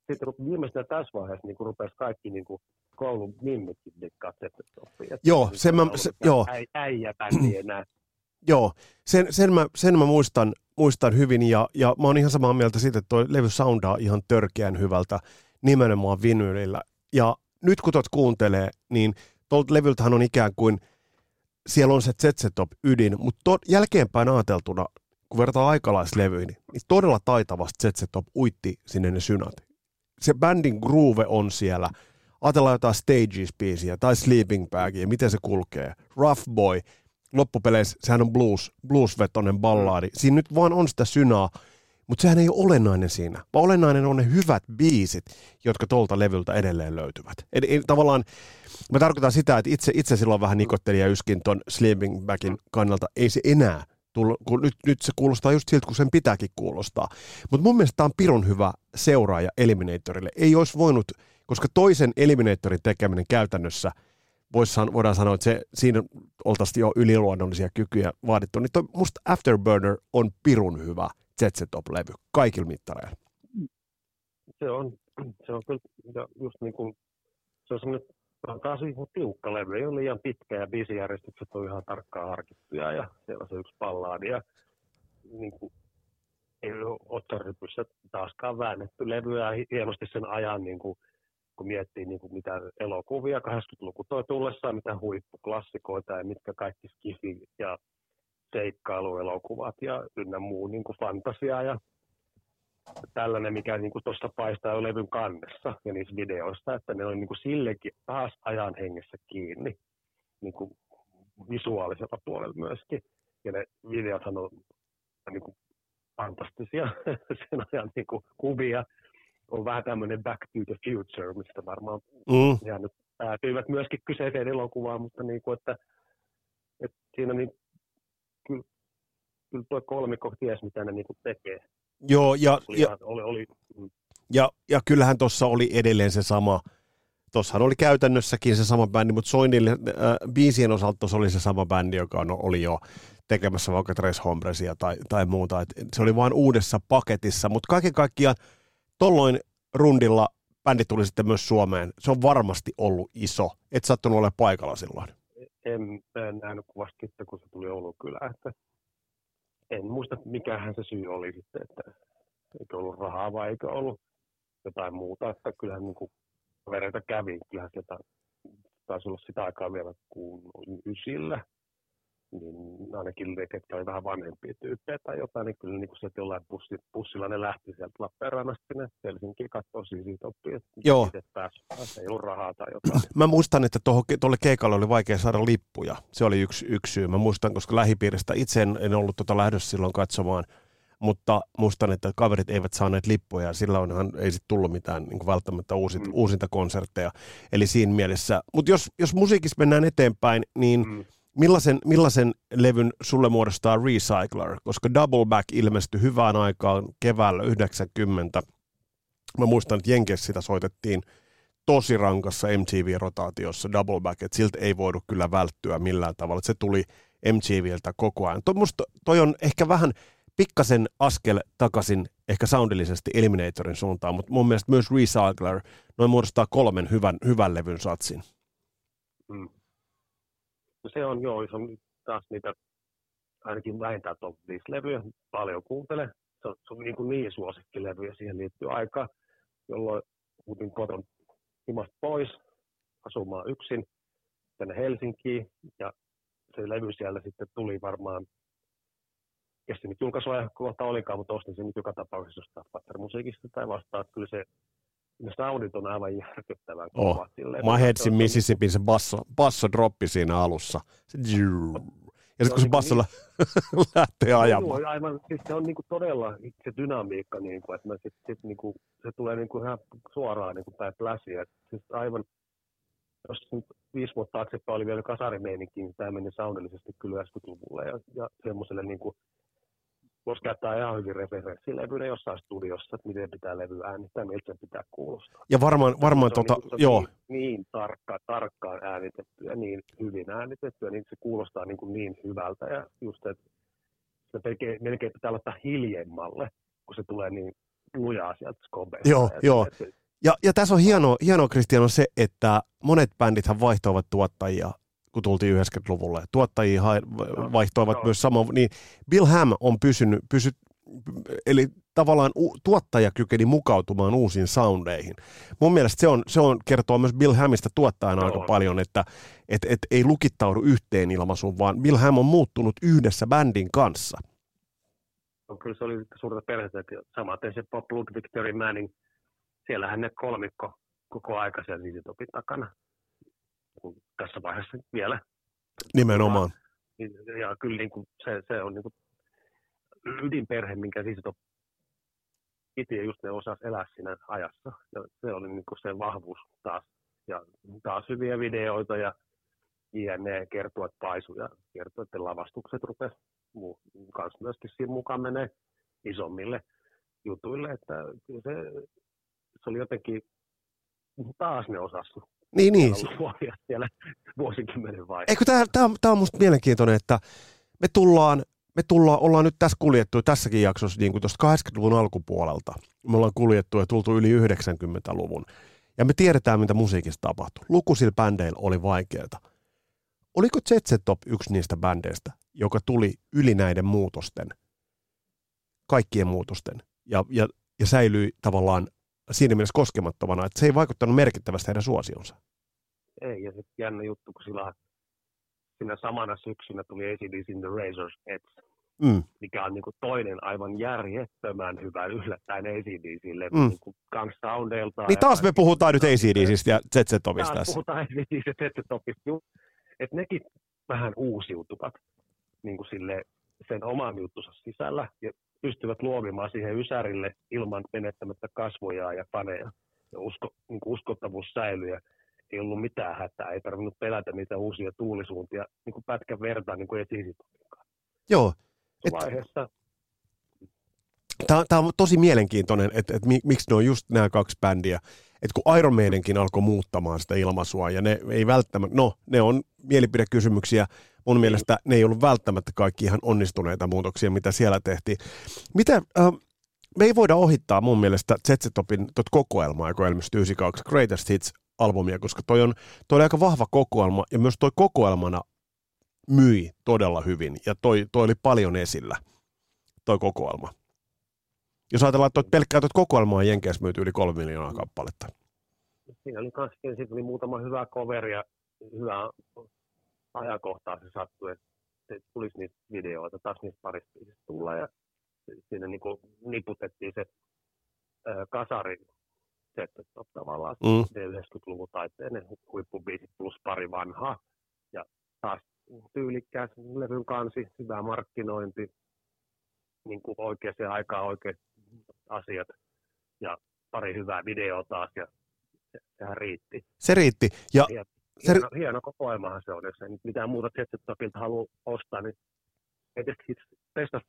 Speaker 3: Sitten viimeistään tässä vaiheessa niin rupesi kaikki niin kuin koulun mimmitkin dikkaa
Speaker 2: Joo, sen mä, se, joo.
Speaker 3: äijä enää.
Speaker 2: Joo, sen, sen, mä, sen mä muistan, muistan hyvin ja, ja mä oon ihan samaa mieltä siitä, että toi levy soundaa ihan törkeän hyvältä nimenomaan vinylillä. Ja nyt kun tuot kuuntelee, niin tuolta levyltähän on ikään kuin – siellä on se ZZ-top ydin, mutta jälkeenpäin ajateltuna, kun vertaa aikalaislevyihin, niin todella taitavasti ZZ-top uitti sinne ne synat. Se bändin groove on siellä. Ajatellaan jotain Stages-biisiä tai Sleeping Bagia, miten se kulkee. Rough Boy, loppupeleissä sehän on blues, bluesvetonen ballaadi. Siinä nyt vaan on sitä synaa, mutta sehän ei ole olennainen siinä, vaan olennainen on ne hyvät biisit, jotka tuolta levyltä edelleen löytyvät. Eli tavallaan Mä tarkoitan sitä, että itse, itse silloin vähän nikottelin ja yskin ton Sleeping Bagin kannalta. Ei se enää tullut, kun nyt, nyt se kuulostaa just siltä, kun sen pitääkin kuulostaa. Mutta mun mielestä tämä on pirun hyvä seuraaja Eliminatorille. Ei olisi voinut, koska toisen Eliminatorin tekeminen käytännössä, vois, voidaan sanoa, että se, siinä oltaisiin jo yliluonnollisia kykyjä vaadittu, niin toi, musta Afterburner on pirun hyvä ZZ Top-levy kaikilla mittareilla.
Speaker 3: Se on, se on kyllä just niin kuin, se on semmoinen se on taas ihan tiukka levy, ei ole liian pitkä ja biisijärjestykset on ihan tarkkaan harkittuja ja siellä on se yksi pallaadi ja niin kuin, ei ole ottaripussa taaskaan väännetty levyä hienosti sen ajan, niin kuin, kun miettii niin kuin mitä elokuvia 80-luku toi tullessaan, mitä huippuklassikoita ja mitkä kaikki skifi ja seikkailuelokuvat ja ynnä muu niin kuin fantasia ja tällainen, mikä niin tuossa paistaa jo levyn kannessa ja niissä videoissa, että ne on niin kuin sillekin taas ajan hengessä kiinni niin kuin visuaalisella puolella myöskin. Ja ne videothan on niin kuin fantastisia sen ajan niin kuin kuvia. On vähän tämmöinen Back to the Future, mistä varmaan mm. jäänyt päätyivät myöskin kyseiseen elokuvaan, mutta niin kuin, että, että siinä niin, kyllä, kyllä tuo kolmikko ties, mitä ne niin kuin tekee.
Speaker 2: Joo, ja,
Speaker 3: oli, ja, oli, oli,
Speaker 2: mm. ja, ja kyllähän tuossa oli edelleen se sama, tuossahan oli käytännössäkin se sama bändi, mutta Soinille äh, biisien osalta tuossa oli se sama bändi, joka no, oli jo tekemässä vaikka Tres Hombresia tai, tai muuta. Et se oli vain uudessa paketissa, mutta kaiken kaikkiaan tolloin rundilla bändi tuli sitten myös Suomeen. Se on varmasti ollut iso. Et sattunut ole paikalla silloin.
Speaker 3: En en, nähnyt kuvasta sitten, kun se tuli Oulun kylään. Että en muista, mikähän se syy oli sitten, että eikö ollut rahaa vai eikö ollut jotain muuta. Että kyllähän niin kuin kavereita kävi, kyllähän sieltä taisi olla sitä aikaa vielä kuin ysillä niin ainakin ne, ketkä oli vähän vanhempia tyyppejä tai jotain, niin kyllä niin kuin sieltä jollain bussi, bussilla ne lähti sieltä Lappeenrannasta sinne Helsinkiin katsoa oppia, että
Speaker 2: Joo.
Speaker 3: pääsi, ei ollut rahaa tai jotain.
Speaker 2: Mä muistan, että tuolle keikalle oli vaikea saada lippuja. Se oli yksi, yksi syy. Mä muistan, koska lähipiiristä itse en, en ollut tuota lähdössä silloin katsomaan, mutta muistan, että kaverit eivät saaneet lippuja ja sillä onhan ei sitten tullut mitään niin välttämättä uusit, mm. uusinta konsertteja. Eli siinä mielessä, mutta jos, jos musiikissa mennään eteenpäin, niin mm Millaisen, millaisen levyn sulle muodostaa Recycler? Koska Double Back ilmestyi hyvään aikaan keväällä 90. Mä muistan, että Jenkes sitä soitettiin tosi rankassa MTV-rotaatiossa Double Back, että siltä ei voidu kyllä välttyä millään tavalla. Se tuli MTVltä koko ajan. Toi, musta, toi on ehkä vähän pikkasen askel takaisin ehkä soundillisesti Eliminatorin suuntaan, mutta mun mielestä myös Recycler noin muodostaa kolmen hyvän, hyvän levyn satsin.
Speaker 3: Mm se on joo, se on taas niitä ainakin vähintään top 5 levyjä, paljon kuuntele. Se on, se on niin, kuin niin suosikkilevy ja siihen liittyy aika, jolloin muutin koton himasta pois asumaan yksin tänne Helsinkiin ja se levy siellä sitten tuli varmaan kesti nyt julkaisua kohta olikaan, mutta ostin sen nyt joka tapauksessa jostain Fatter-musiikista tai vastaan. Kyllä se ne soundit on aivan järkyttävän
Speaker 2: oh. kovat. My Headsin Mississippi se basso, basso droppi siinä alussa. Se, ja sitten kun se bassolla niin, lähtee ajamaan.
Speaker 3: Joo, aivan, siis se on niinku todella se dynamiikka, niinku, että sit, sit, niinku, se tulee niinku ihan suoraan niinku päin pläsiä. Siis aivan, jos nyt viisi vuotta taaksepäin oli vielä kasarimeininki, niin tämä meni soundillisesti kyllä 90-luvulle ja, ja semmoiselle niinku, voisi käyttää ihan hyvin referenssilevynä jossain studiossa, että miten pitää levy äänittää, miltä se pitää kuulostaa.
Speaker 2: Ja varmaan, varmaan tota,
Speaker 3: niin,
Speaker 2: joo.
Speaker 3: Niin, niin tarkka, tarkkaan äänitettyä, niin hyvin äänitettyä, niin se kuulostaa niin, kuin niin hyvältä. Ja just, että se melkein, melkein pitää laittaa hiljemmalle, kun se tulee niin lujaa sieltä skobeista.
Speaker 2: Joo, ja joo. Se, ja, ja tässä on hienoa, hienoa Kristian, se, että monet bändithän vaihtoivat tuottajia kun tultiin 90-luvulle. Tuottajia vaihtoivat no, myös samoin. Niin Bill Ham on pysynyt, pysyt, eli tavallaan u, tuottaja kykeni mukautumaan uusiin soundeihin. Mun mielestä se, on, se on, kertoo myös Bill Hamista tuottajana no. aika paljon, että et, et ei lukittaudu yhteen ilmaisuun, vaan Bill Ham on muuttunut yhdessä bändin kanssa.
Speaker 3: No, kyllä se oli suurta perhettä, että samaten se Pop Ludwig Terry Manning, siellähän ne kolmikko koko aika siellä Topin takana tässä vaiheessa vielä.
Speaker 2: Nimenomaan.
Speaker 3: Ja kyllä niin kuin se, se on niin kuin ydinperhe, minkä siis on piti ja just ne osasi elää siinä ajassa. Ja se oli niin kuin se vahvuus taas. Ja taas hyviä videoita ja JNE kertoo, että paisu ja kertoo, että lavastukset rupesi kanssa myöskin siinä mukaan menee isommille jutuille. Että se, se oli jotenkin taas ne osasi
Speaker 2: niin, niin.
Speaker 3: siellä vuosikymmenen vai.
Speaker 2: Eikö tämä, tämä, tämä on musta mielenkiintoinen, että me tullaan, me tullaan, ollaan nyt tässä kuljettu tässäkin jaksossa niin kuin tuosta 80-luvun alkupuolelta. Me ollaan kuljettu ja tultu yli 90-luvun. Ja me tiedetään, mitä musiikissa tapahtui. Lukuisilla bändeillä oli vaikeaa. Oliko Jet Top yksi niistä bändeistä, joka tuli yli näiden muutosten, kaikkien muutosten, ja, ja, ja säilyi tavallaan siinä mielessä koskemattomana, että se ei vaikuttanut merkittävästi heidän suosionsa.
Speaker 3: Ei, ja sitten jännä juttu, kun sillä, siinä samana syksynä tuli ACDC in the Razor's Edge, mm. mikä on niin kuin toinen aivan järjettömän hyvä yllättäen ACDCille, mm. niin kuin kans soundeilta.
Speaker 2: Niin taas me puhutaan nyt ACDCistä ja ZZ-Topista
Speaker 3: tässä. puhutaan ACDCistä ja ZZ-Topista, että nekin vähän uusiutuvat niin kuin sille, sen oman juttunsa sisällä, ja pystyvät luovimaan siihen ysärille ilman menettämättä kasvoja ja paneja. Ja usko, niin uskottavuus säilyi ja ei ollut mitään hätää, ei tarvinnut pelätä niitä uusia tuulisuuntia niin kuin pätkän vertaan niin kuin
Speaker 2: Joo.
Speaker 3: Et, vaiheessa.
Speaker 2: Tämä, tämä on tosi mielenkiintoinen, että, että miksi ne on just nämä kaksi bändiä. Että kun Iron Maidenkin alkoi muuttamaan sitä ilmaisua, ja ne ei välttämättä, no ne on mielipidekysymyksiä, mun mielestä ne ei ollut välttämättä kaikki ihan onnistuneita muutoksia, mitä siellä tehtiin. Mitä, äh, me ei voida ohittaa mun mielestä ZZ-Topin kokoelmaa, joka ilmestyi 92 Greatest Hits albumia, koska toi on, toi on aika vahva kokoelma, ja myös toi kokoelmana myi todella hyvin ja toi, toi oli paljon esillä, toi kokoelma. Jos ajatellaan, että pelkkää tuota kokoelmaa Jenkeissä myyty yli kolme miljoonaa kappaletta.
Speaker 3: Siinä oli myös sitten oli muutama hyvä coveri ja hyvä ajankohtaa se sattui, että tulisi niitä videoita, taas niistä parista tulla ja siinä niin kuin niputettiin se kasari että tavallaan mm. 90-luvun taiteinen huippubiisit plus pari vanhaa. Ja taas tyylikkää levyn kansi, hyvä markkinointi, niin kuin oikeaan aikaan oikeat asiat ja pari hyvää videoa taas ja se, sehän riitti.
Speaker 2: Se riitti. Ja,
Speaker 3: ja hieno, se... hieno kokoelmahan se on, jos ei mitään muuta Jetset halua ostaa, niin Greatest Hits, Best of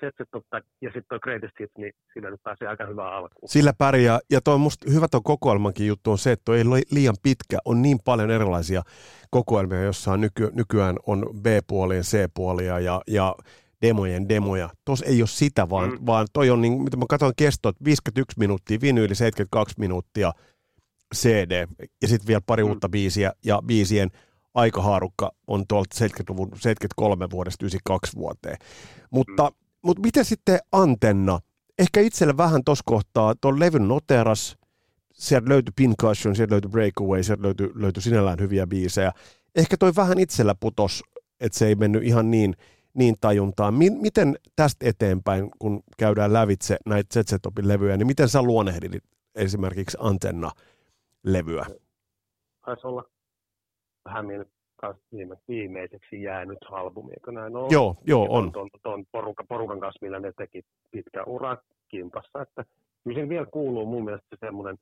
Speaker 3: ja sitten tuo Greatest Hits, niin sillä nyt pääsee aika hyvää alkuun.
Speaker 2: Sillä pärjää, ja toi musta hyvä tuon kokoelmankin juttu on se, että toi ei ole liian pitkä, on niin paljon erilaisia kokoelmia, jossa on nyky, nykyään on B-puolien, C-puolia ja, ja demojen demoja. Tuossa ei ole sitä, vaan, mm. vaan toi on, niin, mitä mä katson kestot, 51 minuuttia, vinyyli 72 minuuttia, CD, ja sitten vielä pari mm. uutta biisiä, ja biisien aikahaarukka on tuolta 70-luvun 73 vuodesta 92 vuoteen. Mutta, mm. mutta miten sitten antenna? Ehkä itselle vähän tuossa kohtaa, tuon levyn noteras, sieltä löytyi Pincushion, sieltä löytyi Breakaway, sieltä löytyi, löytyi sinällään hyviä biisejä. Ehkä toi vähän itsellä putos, että se ei mennyt ihan niin, niin tajuntaan. miten tästä eteenpäin, kun käydään lävitse näitä ZZ-Topin levyjä, niin miten sä luonehdit esimerkiksi Antenna-levyä?
Speaker 3: Taisi olla vähän viime, viimeiseksi jäänyt albumi, eikö näin ole?
Speaker 2: Joo, joo on.
Speaker 3: Tuon, tuon porukan, porukan kanssa, millä ne teki pitkä ura kimpassa, että kyllä se vielä kuuluu mun mielestä semmoinen,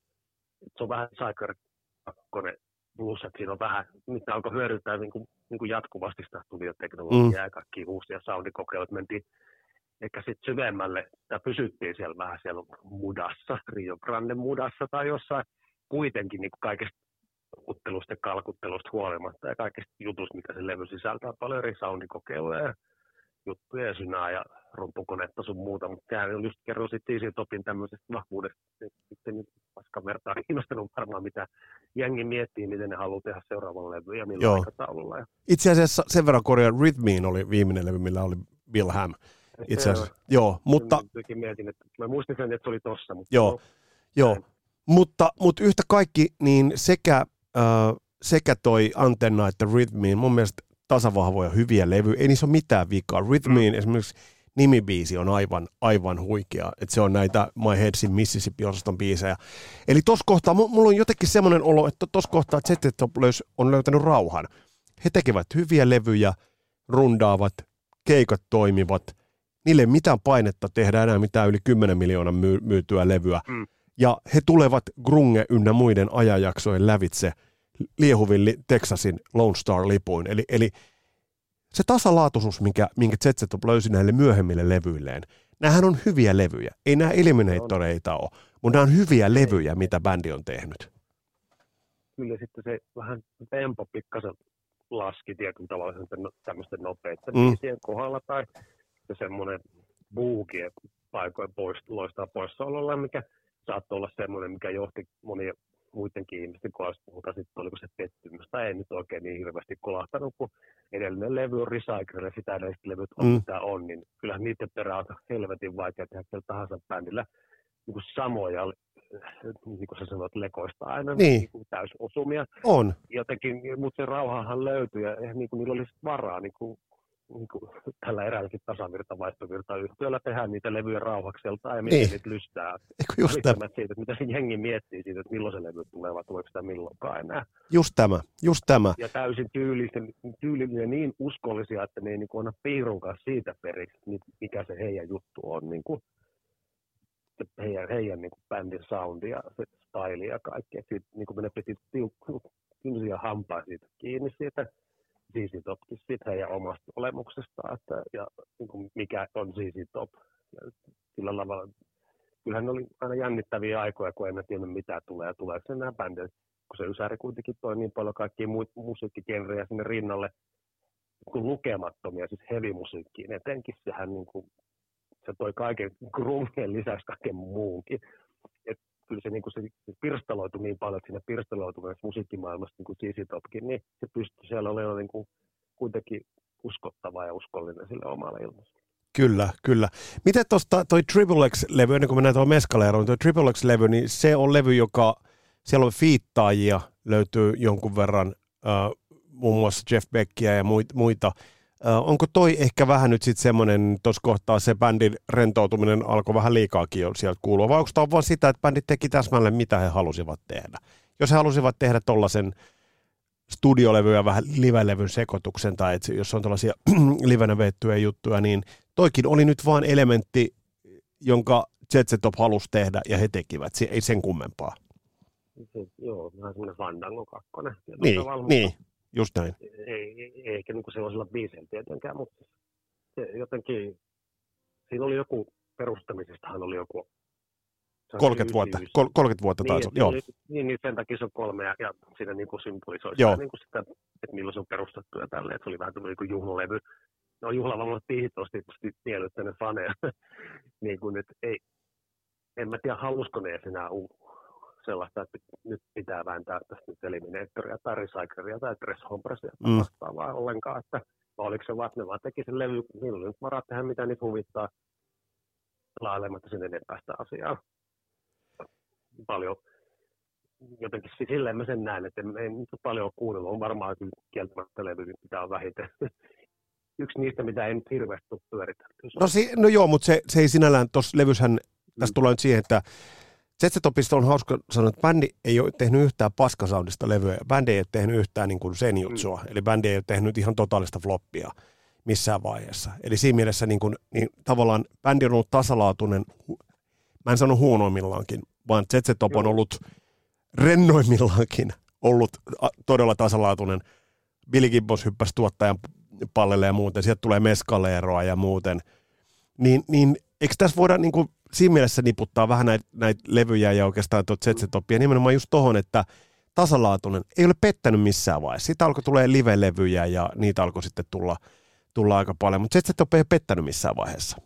Speaker 3: että se on vähän Cycle 2 plus, että siinä on vähän, mitä alkoi hyödyntää niin kuin, niin kuin jatkuvasti sitä studioteknologiaa mm. ja kaikki uusia soundikokeiluja, mentiin ehkä sitten syvemmälle, tai pysyttiin siellä vähän siellä mudassa, Rio Grande mudassa tai jossain. Kuitenkin niin kuin kaikesta kuttelusta ja kalkuttelusta huolimatta ja kaikista jutusta, mikä se levy sisältää, paljon eri soundikokeiluja ja juttuja ja synää ja rumpukonetta sun muuta, mutta tämä just kerron sitten Topin tämmöisestä vahvuudesta, sitten nyt paskan vertaa kiinnostanut varmaan mitä jengi miettii, miten ne haluaa tehdä seuraavan levy ja millä Joo. aikataululla. Ja...
Speaker 2: Itse asiassa sen verran korjaan Rhythmiin oli viimeinen levy, millä oli Bill Ham. Itse asiassa, joo, mutta...
Speaker 3: Mietin, että mä muistin sen, että se oli tossa, mutta...
Speaker 2: Joo, no, joo. Mutta, mutta yhtä kaikki, niin sekä sekä toi Antenna että Rhythmiin, mun mielestä tasavahvoja hyviä levyjä, ei niissä ole mitään vikaa. Rhythmiin mm. esimerkiksi nimibiisi on aivan, aivan huikea, että se on näitä My Heads in Mississippi-osaston biisejä. Eli tuossa kohtaa, mulla on jotenkin semmoinen olo, että tuossa kohtaa ZZ on löytänyt rauhan. He tekevät hyviä levyjä, rundaavat, keikat toimivat, niille ei mitään painetta tehdä enää mitään yli 10 miljoonan myy- myytyä levyä. Mm ja he tulevat Grunge ynnä muiden ajanjaksojen lävitse liehuvin Texasin Lone Star-lipuin. Eli, eli se tasalaatuisuus, minkä, minkä ZZ löysi näille myöhemmille levyilleen, nämähän on hyviä levyjä. Ei nämä Eliminatoreita ole, mutta nämä on hyviä levyjä, mitä bändi on tehnyt.
Speaker 3: Kyllä sitten se vähän tempo pikkasen laski tietyn tavalla no, tämmöisten nopeiden mm. kohdalla tai semmoinen buuki paikoin pois, loistaa poissaololla, mikä saattoi olla semmoinen, mikä johti monia muidenkin ihmisten kohdasta puhutaan sitten, oliko se pettymys, tai ei nyt oikein niin hirveästi kolahtanut, kun edellinen levy on Recycle ja sitä edelliset levyt on mm. mitä on, niin kyllähän niiden perään on helvetin vaikea tehdä kenellä tahansa bändillä niin kuin samoja, niin kuin sä sanoit, lekoista aina niin. Niin kuin täysosumia.
Speaker 2: On.
Speaker 3: Jotenkin, mutta se rauhahan löytyi ja niin kuin niillä olisi varaa niin kuin niin kuin, tällä eräälläkin tasavirta vaihtovirta yhtiöllä tehdään niitä levyjä rauhakselta ja miten niin. niitä lystää.
Speaker 2: Eikö just
Speaker 3: tämä. siitä, että mitä se jengi miettii siitä, että milloin se levy tulee vai tuleeko sitä milloinkaan enää.
Speaker 2: Just tämä, just tämä.
Speaker 3: Ja täysin ja niin uskollisia, että ne ei niin anna piirunkaan siitä periksi, mikä se heidän juttu on. Niin kuin, heidän, heidän niin kuin bändin soundi ja se style ja kaikki. Sitten niin kuin ne piti tiukkuja hampaa siitä kiinni siitä ZZ Topkin siitä heidän omasta olemuksestaan, että, ja niin kuin mikä on ZZ Top. Ja sillä tavalla, kyllähän ne oli aina jännittäviä aikoja, kun emme tiedä mitä tulee tuleeko se nämä bändit, kun se Ysäri kuitenkin toi niin paljon kaikkia mu- musiikkigenrejä sinne rinnalle, kuin lukemattomia, siis heavy-musiikkiin etenkin, sehän niin kuin, se toi kaiken grungen lisäksi kaiken muunkin. Kyllä se, niin kuin se, pirstaloitui niin paljon, että siinä pirstaloituneessa musiikkimaailmassa niin kuin CC Topkin, niin se pystyi siellä olemaan niin kuin, kuitenkin uskottava
Speaker 2: Kyllä, kyllä. Miten tuosta toi Triple X-levy, ennen kuin mennään tuohon Meskaleeroon, toi Triple X-levy, niin se on levy, joka, siellä on fiittaajia, löytyy jonkun verran, äh, muun muassa Jeff Beckia ja muita. Onko toi ehkä vähän nyt sitten semmoinen, tuossa kohtaa se bändin rentoutuminen alkoi vähän liikaakin jo sieltä kuulua, vai onko tämä vaan sitä, että bändit teki täsmälleen mitä he halusivat tehdä? Jos he halusivat tehdä tuollaisen studiolevy ja vähän live-levyn sekoituksen, tai että jos on tällaisia livenä veettyjä juttuja, niin toikin oli nyt vain elementti, jonka ZZ Top halusi tehdä, ja he tekivät. Se, ei sen kummempaa.
Speaker 3: Joo, vähän semmoinen Fandango 2.
Speaker 2: Niin, niin, just näin.
Speaker 3: Ei, ei, ei ehkä niin sellaisella biisillä tietenkään, mutta se jotenkin, siinä oli joku, perustamisestahan oli joku
Speaker 2: 30 vuotta, 30 vuotta
Speaker 3: niin,
Speaker 2: taisi joo.
Speaker 3: Niin, niin, sen takia se on kolme ja, ja siinä niin kuin symbolisoi sitä, niin kuin sitä, että milloin se on perustettu ja tälleen, että se oli vähän tämmöinen niin juhlalevy. No biisit on tietysti miellyttänyt faneja, niin kuin, että ei, en mä tiedä halusko ne enää sellaista, että nyt pitää vääntää tästä nyt Eliminatoria tai Recycleria tai Dress Hompresia tai mm. vastaavaa ollenkaan, että oliko se vaan, ne vaan teki sen levy, niillä oli nyt varaa tehdä mitä niitä huvittaa lailematta sen enempää sitä asiaa paljon jotenkin silleen mä sen näen, että en, en paljon kuunnellut. On varmaan kyllä kieltämättä levy, mitä on vähiten. Yksi niistä, mitä ei nyt hirveästi pyöritelty.
Speaker 2: No, si- no joo, mutta se, se ei sinällään, tuossa levyshän, tässä mm. tulee nyt siihen, että ZZ-topista on hauska sanoa, että bändi ei ole tehnyt yhtään paskasoundista levyä. Bändi ei ole tehnyt yhtään niin kuin sen jutsua. Mm. Eli bändi ei ole tehnyt ihan totaalista floppia missään vaiheessa. Eli siinä mielessä niin kuin, niin tavallaan bändi on ollut tasalaatuinen, mä en sano huonoimmillaankin, vaan ZZ Top on ollut rennoimmillaankin ollut todella tasalaatuinen. Billy Gibbons hyppäsi tuottajan pallelle ja muuten, sieltä tulee meskaleeroa ja muuten. Niin, niin eikö tässä voida niin kuin, siinä mielessä niputtaa vähän näitä, näitä levyjä ja oikeastaan tuota ZZ-toppia nimenomaan just tohon, että tasalaatuinen ei ole pettänyt missään vaiheessa. Sitten alkoi tulee live-levyjä ja niitä alkoi sitten tulla, tulla aika paljon, mutta ZZ-top ei ole pettänyt missään vaiheessa.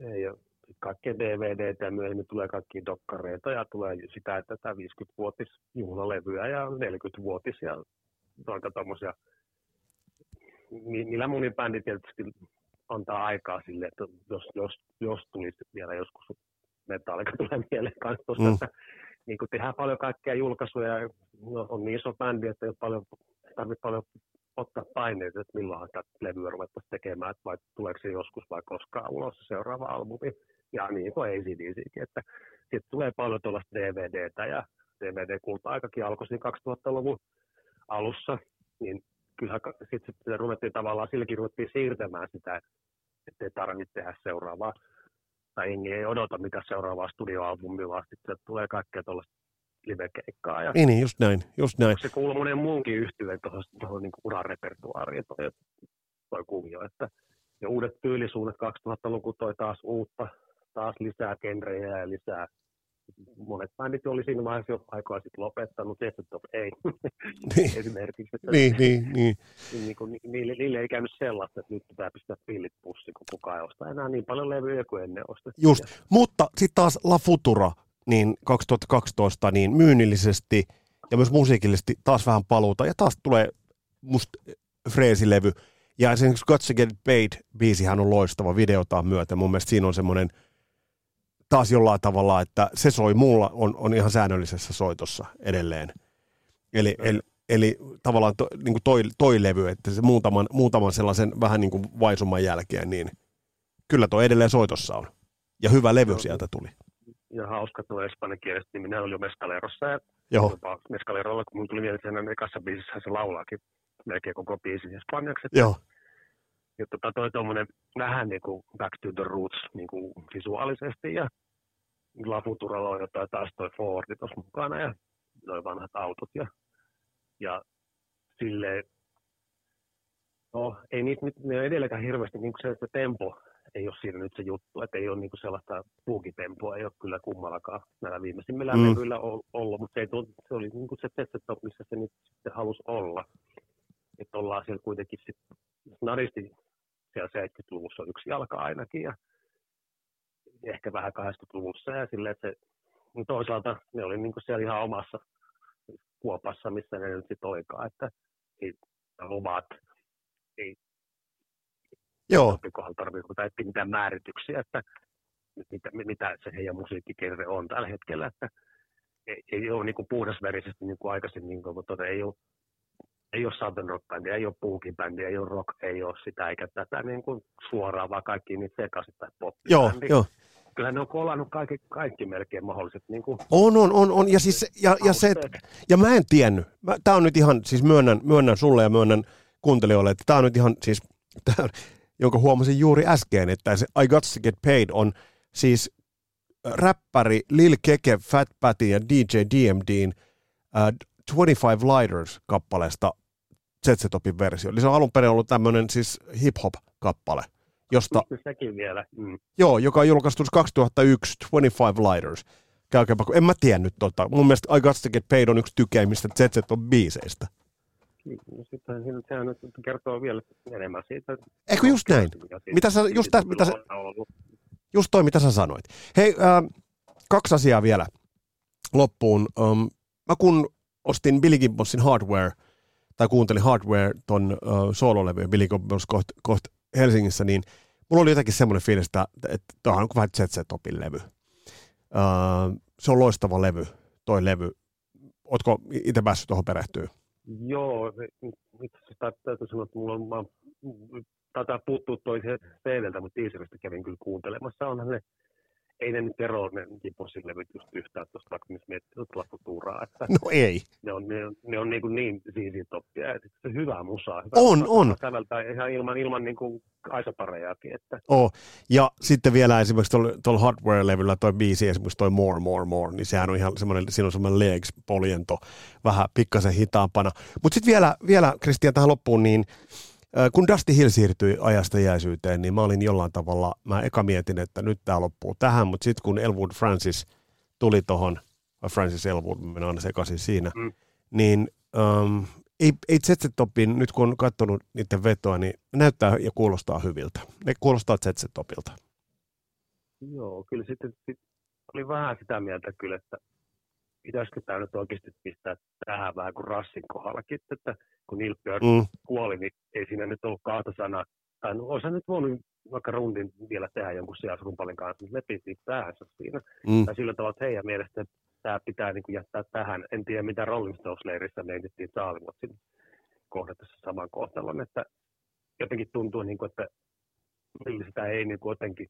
Speaker 3: Ei ole kaikkea DVD ja myöhemmin tulee kaikki dokkareita ja tulee sitä, että tämä 50-vuotis juhlalevyä ja 40-vuotis ja noita tommosia. Niillä moni bändi tietysti antaa aikaa sille, että jos, jos, jos tulisi vielä joskus Metallica tulee mieleen kanssa tuosta, mm. että niin kun tehdään paljon kaikkea julkaisuja ja no, on niin iso bändi, että ei paljon, tarvitse paljon ottaa paineita, että milloin tätä levyä ruvettaisiin tekemään, että vai tuleeko se joskus vai koskaan ulos se seuraava albumi ja niin kuin ACDCkin, että sitten tulee paljon tuollaista DVDtä ja DVD-kulta-aikakin alkoi siinä 2000-luvun alussa, niin kyllähän sitten sit ruvettiin tavallaan, silläkin ruvettiin siirtämään sitä, että ei tarvitse tehdä seuraavaa, tai jengi ei odota mitä seuraavaa studioalbumia, vaan sitten tulee kaikkea tuollaista livekeikkaa. Ja
Speaker 2: niin, niin, just näin, just näin.
Speaker 3: Se kuuluu monen muunkin yhtyeen tuohon, tuohon niin urarepertuaariin toi, toi kuvio, että ja uudet tyylisuunnat 2000-luku toi taas uutta taas lisää genrejä ja lisää monet bändit oli siinä vaiheessa jo aikaa sitten lopettanut, Top ei niin. esimerkiksi. Että
Speaker 2: niin, niin, niin.
Speaker 3: niin kuin, niille, niille, ei käynyt sellaista, että nyt pitää pistää pillit pussiin, kun kukaan ei osta enää niin paljon levyjä kuin ennen ostettiin.
Speaker 2: Just, mutta sitten taas La Futura, niin 2012, niin myynnillisesti ja myös musiikillisesti taas vähän paluuta, ja taas tulee musta freesilevy, ja esimerkiksi Got to Get Paid-biisihän on loistava videotaan myötä. Mun mielestä siinä on semmoinen taas jollain tavalla, että se soi mulla on, on ihan säännöllisessä soitossa edelleen. Eli, eli, eli tavallaan to, niin kuin toi, toi levy, että se muutaman, muutaman sellaisen vähän niin kuin vaisumman jälkeen, niin kyllä toi edelleen soitossa on. Ja hyvä levy sieltä tuli.
Speaker 3: Ja hauska tuo espanjankielistä, niin minä olin jo Meskalerossa ja
Speaker 2: Joo.
Speaker 3: Meskalerolla, kun mun tuli mieleen, että ekassa biisissä se laulaakin melkein koko biisi espanjaksi.
Speaker 2: Joo.
Speaker 3: Ja tota, toi tuommoinen vähän niin kuin Back to the Roots niin kuin visuaalisesti ja La Futuralla on jotain taas toi Fordi tuossa mukana ja noin vanhat autot ja, ja silleen, no ei niitä nyt ne edelläkään hirveästi niin kuin se, että tempo ei ole siinä nyt se juttu, että ei ole niin kuin sellaista buukitempoa, ei ole kyllä kummallakaan näillä viimeisimmillä mm. levyillä ollut, mutta se, ei tullut, se oli niin kuin se Top, missä se nyt sitten halusi olla. Että ollaan siellä kuitenkin sitten snadisti siellä 70-luvussa yksi jalka ainakin ja ehkä vähän 80-luvussa ja silleen, että se, niin toisaalta ne oli niin kuin siellä ihan omassa kuopassa, missä ne nyt sitten olikaan, että ei luvat, ei
Speaker 2: Joo.
Speaker 3: kohdalla tarvitse tai mitään määrityksiä, että mitä, mitä se heidän musiikkikerre on tällä hetkellä, että ei, ei ole niin kuin puhdasverisesti niin kuin aikaisemmin, niin kuin, mutta ei ole ei ole Southern rock bändi, ei ole punkin bändi, ei ole rock, ei ole sitä eikä tätä niin kuin suoraan, vaan kaikki niitä sekaisin tai pop
Speaker 2: Joo, joo.
Speaker 3: Kyllä ne on kolannut kaikki, kaikki melkein mahdolliset. Niin kuin
Speaker 2: on, on, on, on. Ja, siis, ja, ja, se, ja mä en tiennyt. Tämä on nyt ihan, siis myönnän, myönnän sulle ja myönnän kuuntelijoille, että tämä on nyt ihan, siis, tää, jonka huomasin juuri äsken, että se I Got To Get Paid on siis räppäri Lil Keke, Fat Patty ja DJ DMDin uh, 25 Lighters-kappaleesta ZZ Topin versio. Eli se on alun perin ollut tämmöinen siis hip-hop-kappale, josta...
Speaker 3: Sekin vielä. Mm.
Speaker 2: Joo, joka on julkaistu 2001, 25 Lighters. Käykääpä, en mä tiennyt tota. Mun mielestä I Got To Get Paid on yksi tykeimmistä ZZ on biiseistä.
Speaker 3: No sitten sehän nyt kertoo vielä enemmän siitä.
Speaker 2: Eikö just näin? Mitä sä, just, tä, mitä sä, just toi, mitä sä sanoit. Hei, äh, kaksi asiaa vielä loppuun. Um, mä kun ostin Billy Gibbonsin Hardware – tai kuuntelin Hardware ton uh, soololevy Billy Gibbons koht, koht Helsingissä, niin mulla oli jotenkin semmoinen fiilis, että, tämä on vähän ZZ Topin levy. Uh, se on loistava levy, toi levy. Ootko itse päässyt tuohon perehtyä?
Speaker 3: Joo, itse asiassa täytyy sanoa, että mulla on, mä, taitaa puuttuu toi CD-ltä, mutta teaserista kävin kyllä kuuntelemassa. Onhan ne ei ne nyt eroa ne Gibbonsin levyt just yhtään tuosta, vaikka missä miettii tuota Että
Speaker 2: no ei.
Speaker 3: Ne on, ne on, ne on niin, niin siisin toppia. Että se hyvää musaa. Hyvä
Speaker 2: on,
Speaker 3: musaa,
Speaker 2: on.
Speaker 3: Säveltää ihan ilman, ilman niin kuin aisaparejakin. Että.
Speaker 2: Oh. Ja sitten vielä esimerkiksi tuolla, tuolla Hardware-levyllä toi biisi, esimerkiksi toi More, More, More, niin sehän on ihan semmoinen, siinä on semmoinen legs-poljento vähän pikkasen hitaampana. Mutta sitten vielä, vielä Kristian tähän loppuun, niin kun Dusty Hill siirtyi ajasta jäisyyteen, niin mä olin jollain tavalla, mä eka mietin, että nyt tämä loppuu tähän, mutta sitten kun Elwood Francis tuli tuohon, Francis Elwood, menen aina sekaisin siinä, mm. niin um, ei, ei ZZ Topin, nyt kun on katsonut niiden vetoa, niin näyttää ja kuulostaa hyviltä. Ne kuulostaa ZZ Topilta.
Speaker 3: Joo, kyllä sitten sit oli vähän sitä mieltä kyllä, että pitäisikö tämä nyt oikeasti pistää tähän vähän kuin rassin kohdallakin, että kun Neil Peart mm. kuoli, niin ei siinä nyt ollut kahta sanaa. Tai no, olisi nyt voinut vaikka rundin vielä tehdä jonkun sijaisrumpalin kanssa, mutta ne pisti päänsä siinä. Mm. Tai sillä tavalla, että heidän mielestä tämä pitää niin kuin jättää tähän. En tiedä, mitä Rolling Stones-leirissä mietittiin Saalimotsin kohdatessa saman kohtalon, että jotenkin tuntuu, niin kuin, että sitä ei niin kuin jotenkin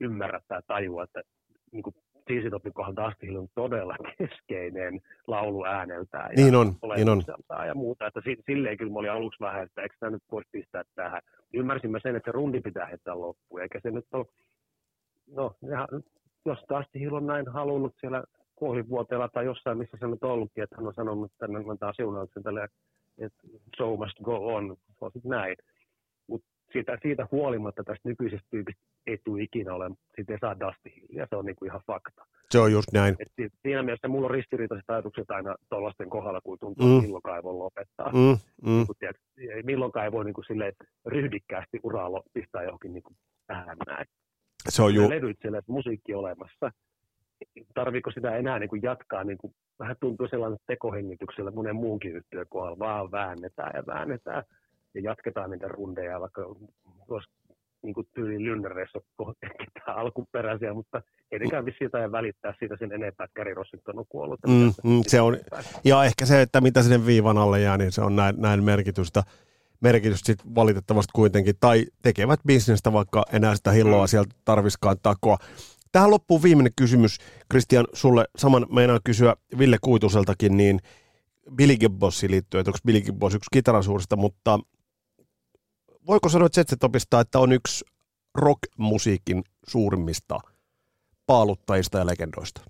Speaker 3: ymmärrä tai tajua, että niin kuin Tiisitopin kohdalta asti on todella keskeinen laulu ääneltään ja
Speaker 2: niin on, niin on.
Speaker 3: ja muuta. Että silleen kyllä mä olin aluksi vähän, että eikö tämä nyt voisi pistää tähän. Ymmärsin mä sen, että se rundi pitää heittää loppuun, eikä se nyt ole, no jos Dusty on näin halunnut siellä kuolivuoteella tai jossain, missä se on ollutkin, että hän on sanonut, että hän antaa siunauksen tälle, että show must go on, näin siitä, siitä huolimatta tästä nykyisestä tyypistä ei tule ikinä ole, siitä ei saa Dusty ja se on niin kuin ihan fakta.
Speaker 2: Se on just näin.
Speaker 3: Et siinä mielessä mulla on ristiriitaiset ajatukset aina tuollaisten kohdalla, kun tuntuu, mm. että milloinkaan ei voi lopettaa.
Speaker 2: Mm. Mm.
Speaker 3: Niin kuin, tiedät, milloinkaan ei voi niin kuin silleen, ryhdikkäästi uraa pistää johonkin niin kuin tähän näin.
Speaker 2: Se on ju...
Speaker 3: Levyt siellä, että musiikki olemassa. Tarviiko sitä enää niin kuin jatkaa, niin kuin, vähän tuntuu sellainen tekohengityksellä monen muunkin yhtiön kohdalla, vaan väännetään ja väännetään ja jatketaan niitä rundeja, vaikka tuossa niin kuin tyyliin lynnäreissä ketään alkuperäisiä, mutta ei nekään vissiin jotain välittää siitä sen enempää, että Gary Rossington on kuollut.
Speaker 2: Mm, mm, se on, ja ehkä se, että mitä sinne viivan alle jää, niin se on näin, näin merkitystä merkitystä sit valitettavasti kuitenkin, tai tekevät bisnestä, vaikka enää sitä hilloa mm. sieltä tarviskaan takoa. Tähän loppuu viimeinen kysymys, Kristian, sulle saman meinaan kysyä Ville Kuituseltakin, niin Billy Gibbosiin liittyen, että onko Billy Gibbos yksi kitarasuurista, mutta voiko sanoa ZZ-topista, että on yksi rock-musiikin suurimmista paaluttajista ja legendoista?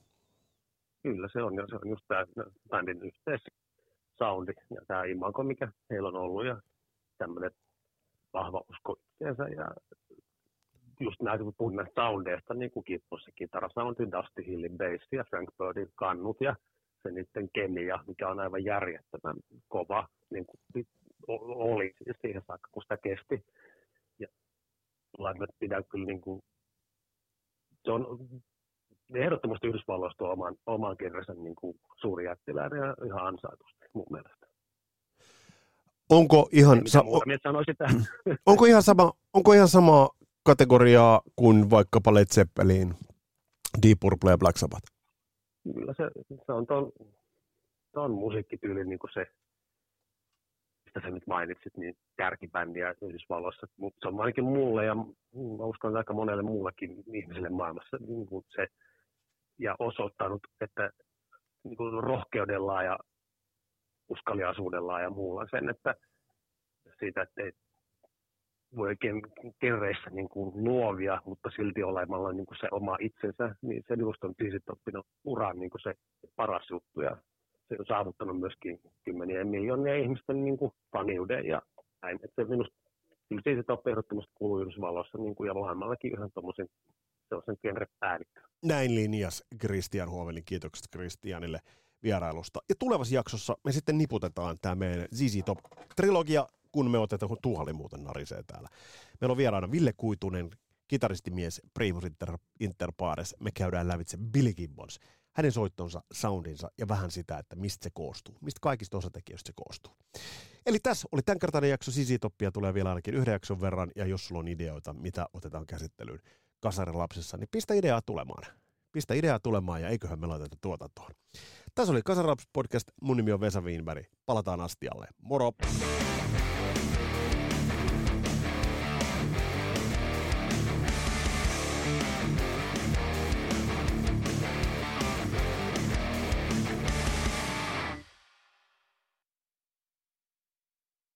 Speaker 3: Kyllä se on, ja se on just tämä bändin soundi ja tämä imago, mikä heillä on ollut, ja tämmöinen vahva usko itseensä, ja just näitä, kun puhun näistä soundeista, niin kuin Kippos, se kitarasoundi, Dusty Hillin bass ja Frank Birdin kannut ja se niiden kemia, mikä on aivan järjettömän kova, niin kuin oli siihen saakka, kun sitä kesti. Ja pitää kyllä niin kuin, se on ehdottomasti Yhdysvalloista oman, oman kerransa niin kuin suuri jättiläinen ja ihan ansaitusti mun mielestä.
Speaker 2: onko ihan, sa-
Speaker 3: sitä.
Speaker 2: onko ihan sama, onko ihan sama kategoriaa kuin vaikkapa Led Zeppelin, Deep Purple ja Black Sabbath?
Speaker 3: Kyllä se, se on ton, ton musiikkityyli niin kuin se, mistä sä nyt mainitsit, niin kärkibändiä Yhdysvalloissa, mutta se on ainakin mulle ja mä uskon että aika monelle muullekin ihmiselle maailmassa niin kuin se, ja osoittanut, että niin kuin rohkeudellaan ja uskaliaisuudellaan ja muulla sen, että siitä, että ei voi oikein kerreissä niin kuin luovia, mutta silti olemalla niin kuin se oma itsensä, niin se minusta on tietysti oppinut uran niin kuin se paras juttu ja saavuttanut myöskin kymmeniä miljoonia ihmisten niin kuin faniuden ja näin. Että se minusta kyllä siitä on ehdottomasti kuuluu Yhdysvalloissa niin kuin ja maailmallakin yhden tuommoisen sellaisen genre-päällikkö.
Speaker 2: Näin linjas Christian Huovelin. Kiitokset Christianille vierailusta. Ja tulevassa jaksossa me sitten niputetaan tämä meidän ZZ Top-trilogia, kun me otetaan, kun Tuuli muuten narisee täällä. Meillä on vieraana Ville Kuitunen, kitaristimies Primus Inter, Interpares. Me käydään lävitse Billy Gibbons, hänen soittonsa, soundinsa ja vähän sitä, että mistä se koostuu, mistä kaikista osatekijöistä se koostuu. Eli tässä oli tämänkertainen jakso Sisitoppia, tulee vielä ainakin yhden jakson verran, ja jos sulla on ideoita, mitä otetaan käsittelyyn kasarin lapsessa, niin pistä ideaa tulemaan. Pistä ideaa tulemaan ja eiköhän me laiteta tuotantoon. Tässä oli Kasaraps podcast. Mun nimi on Vesa Wienberg. Palataan astialle. Moro!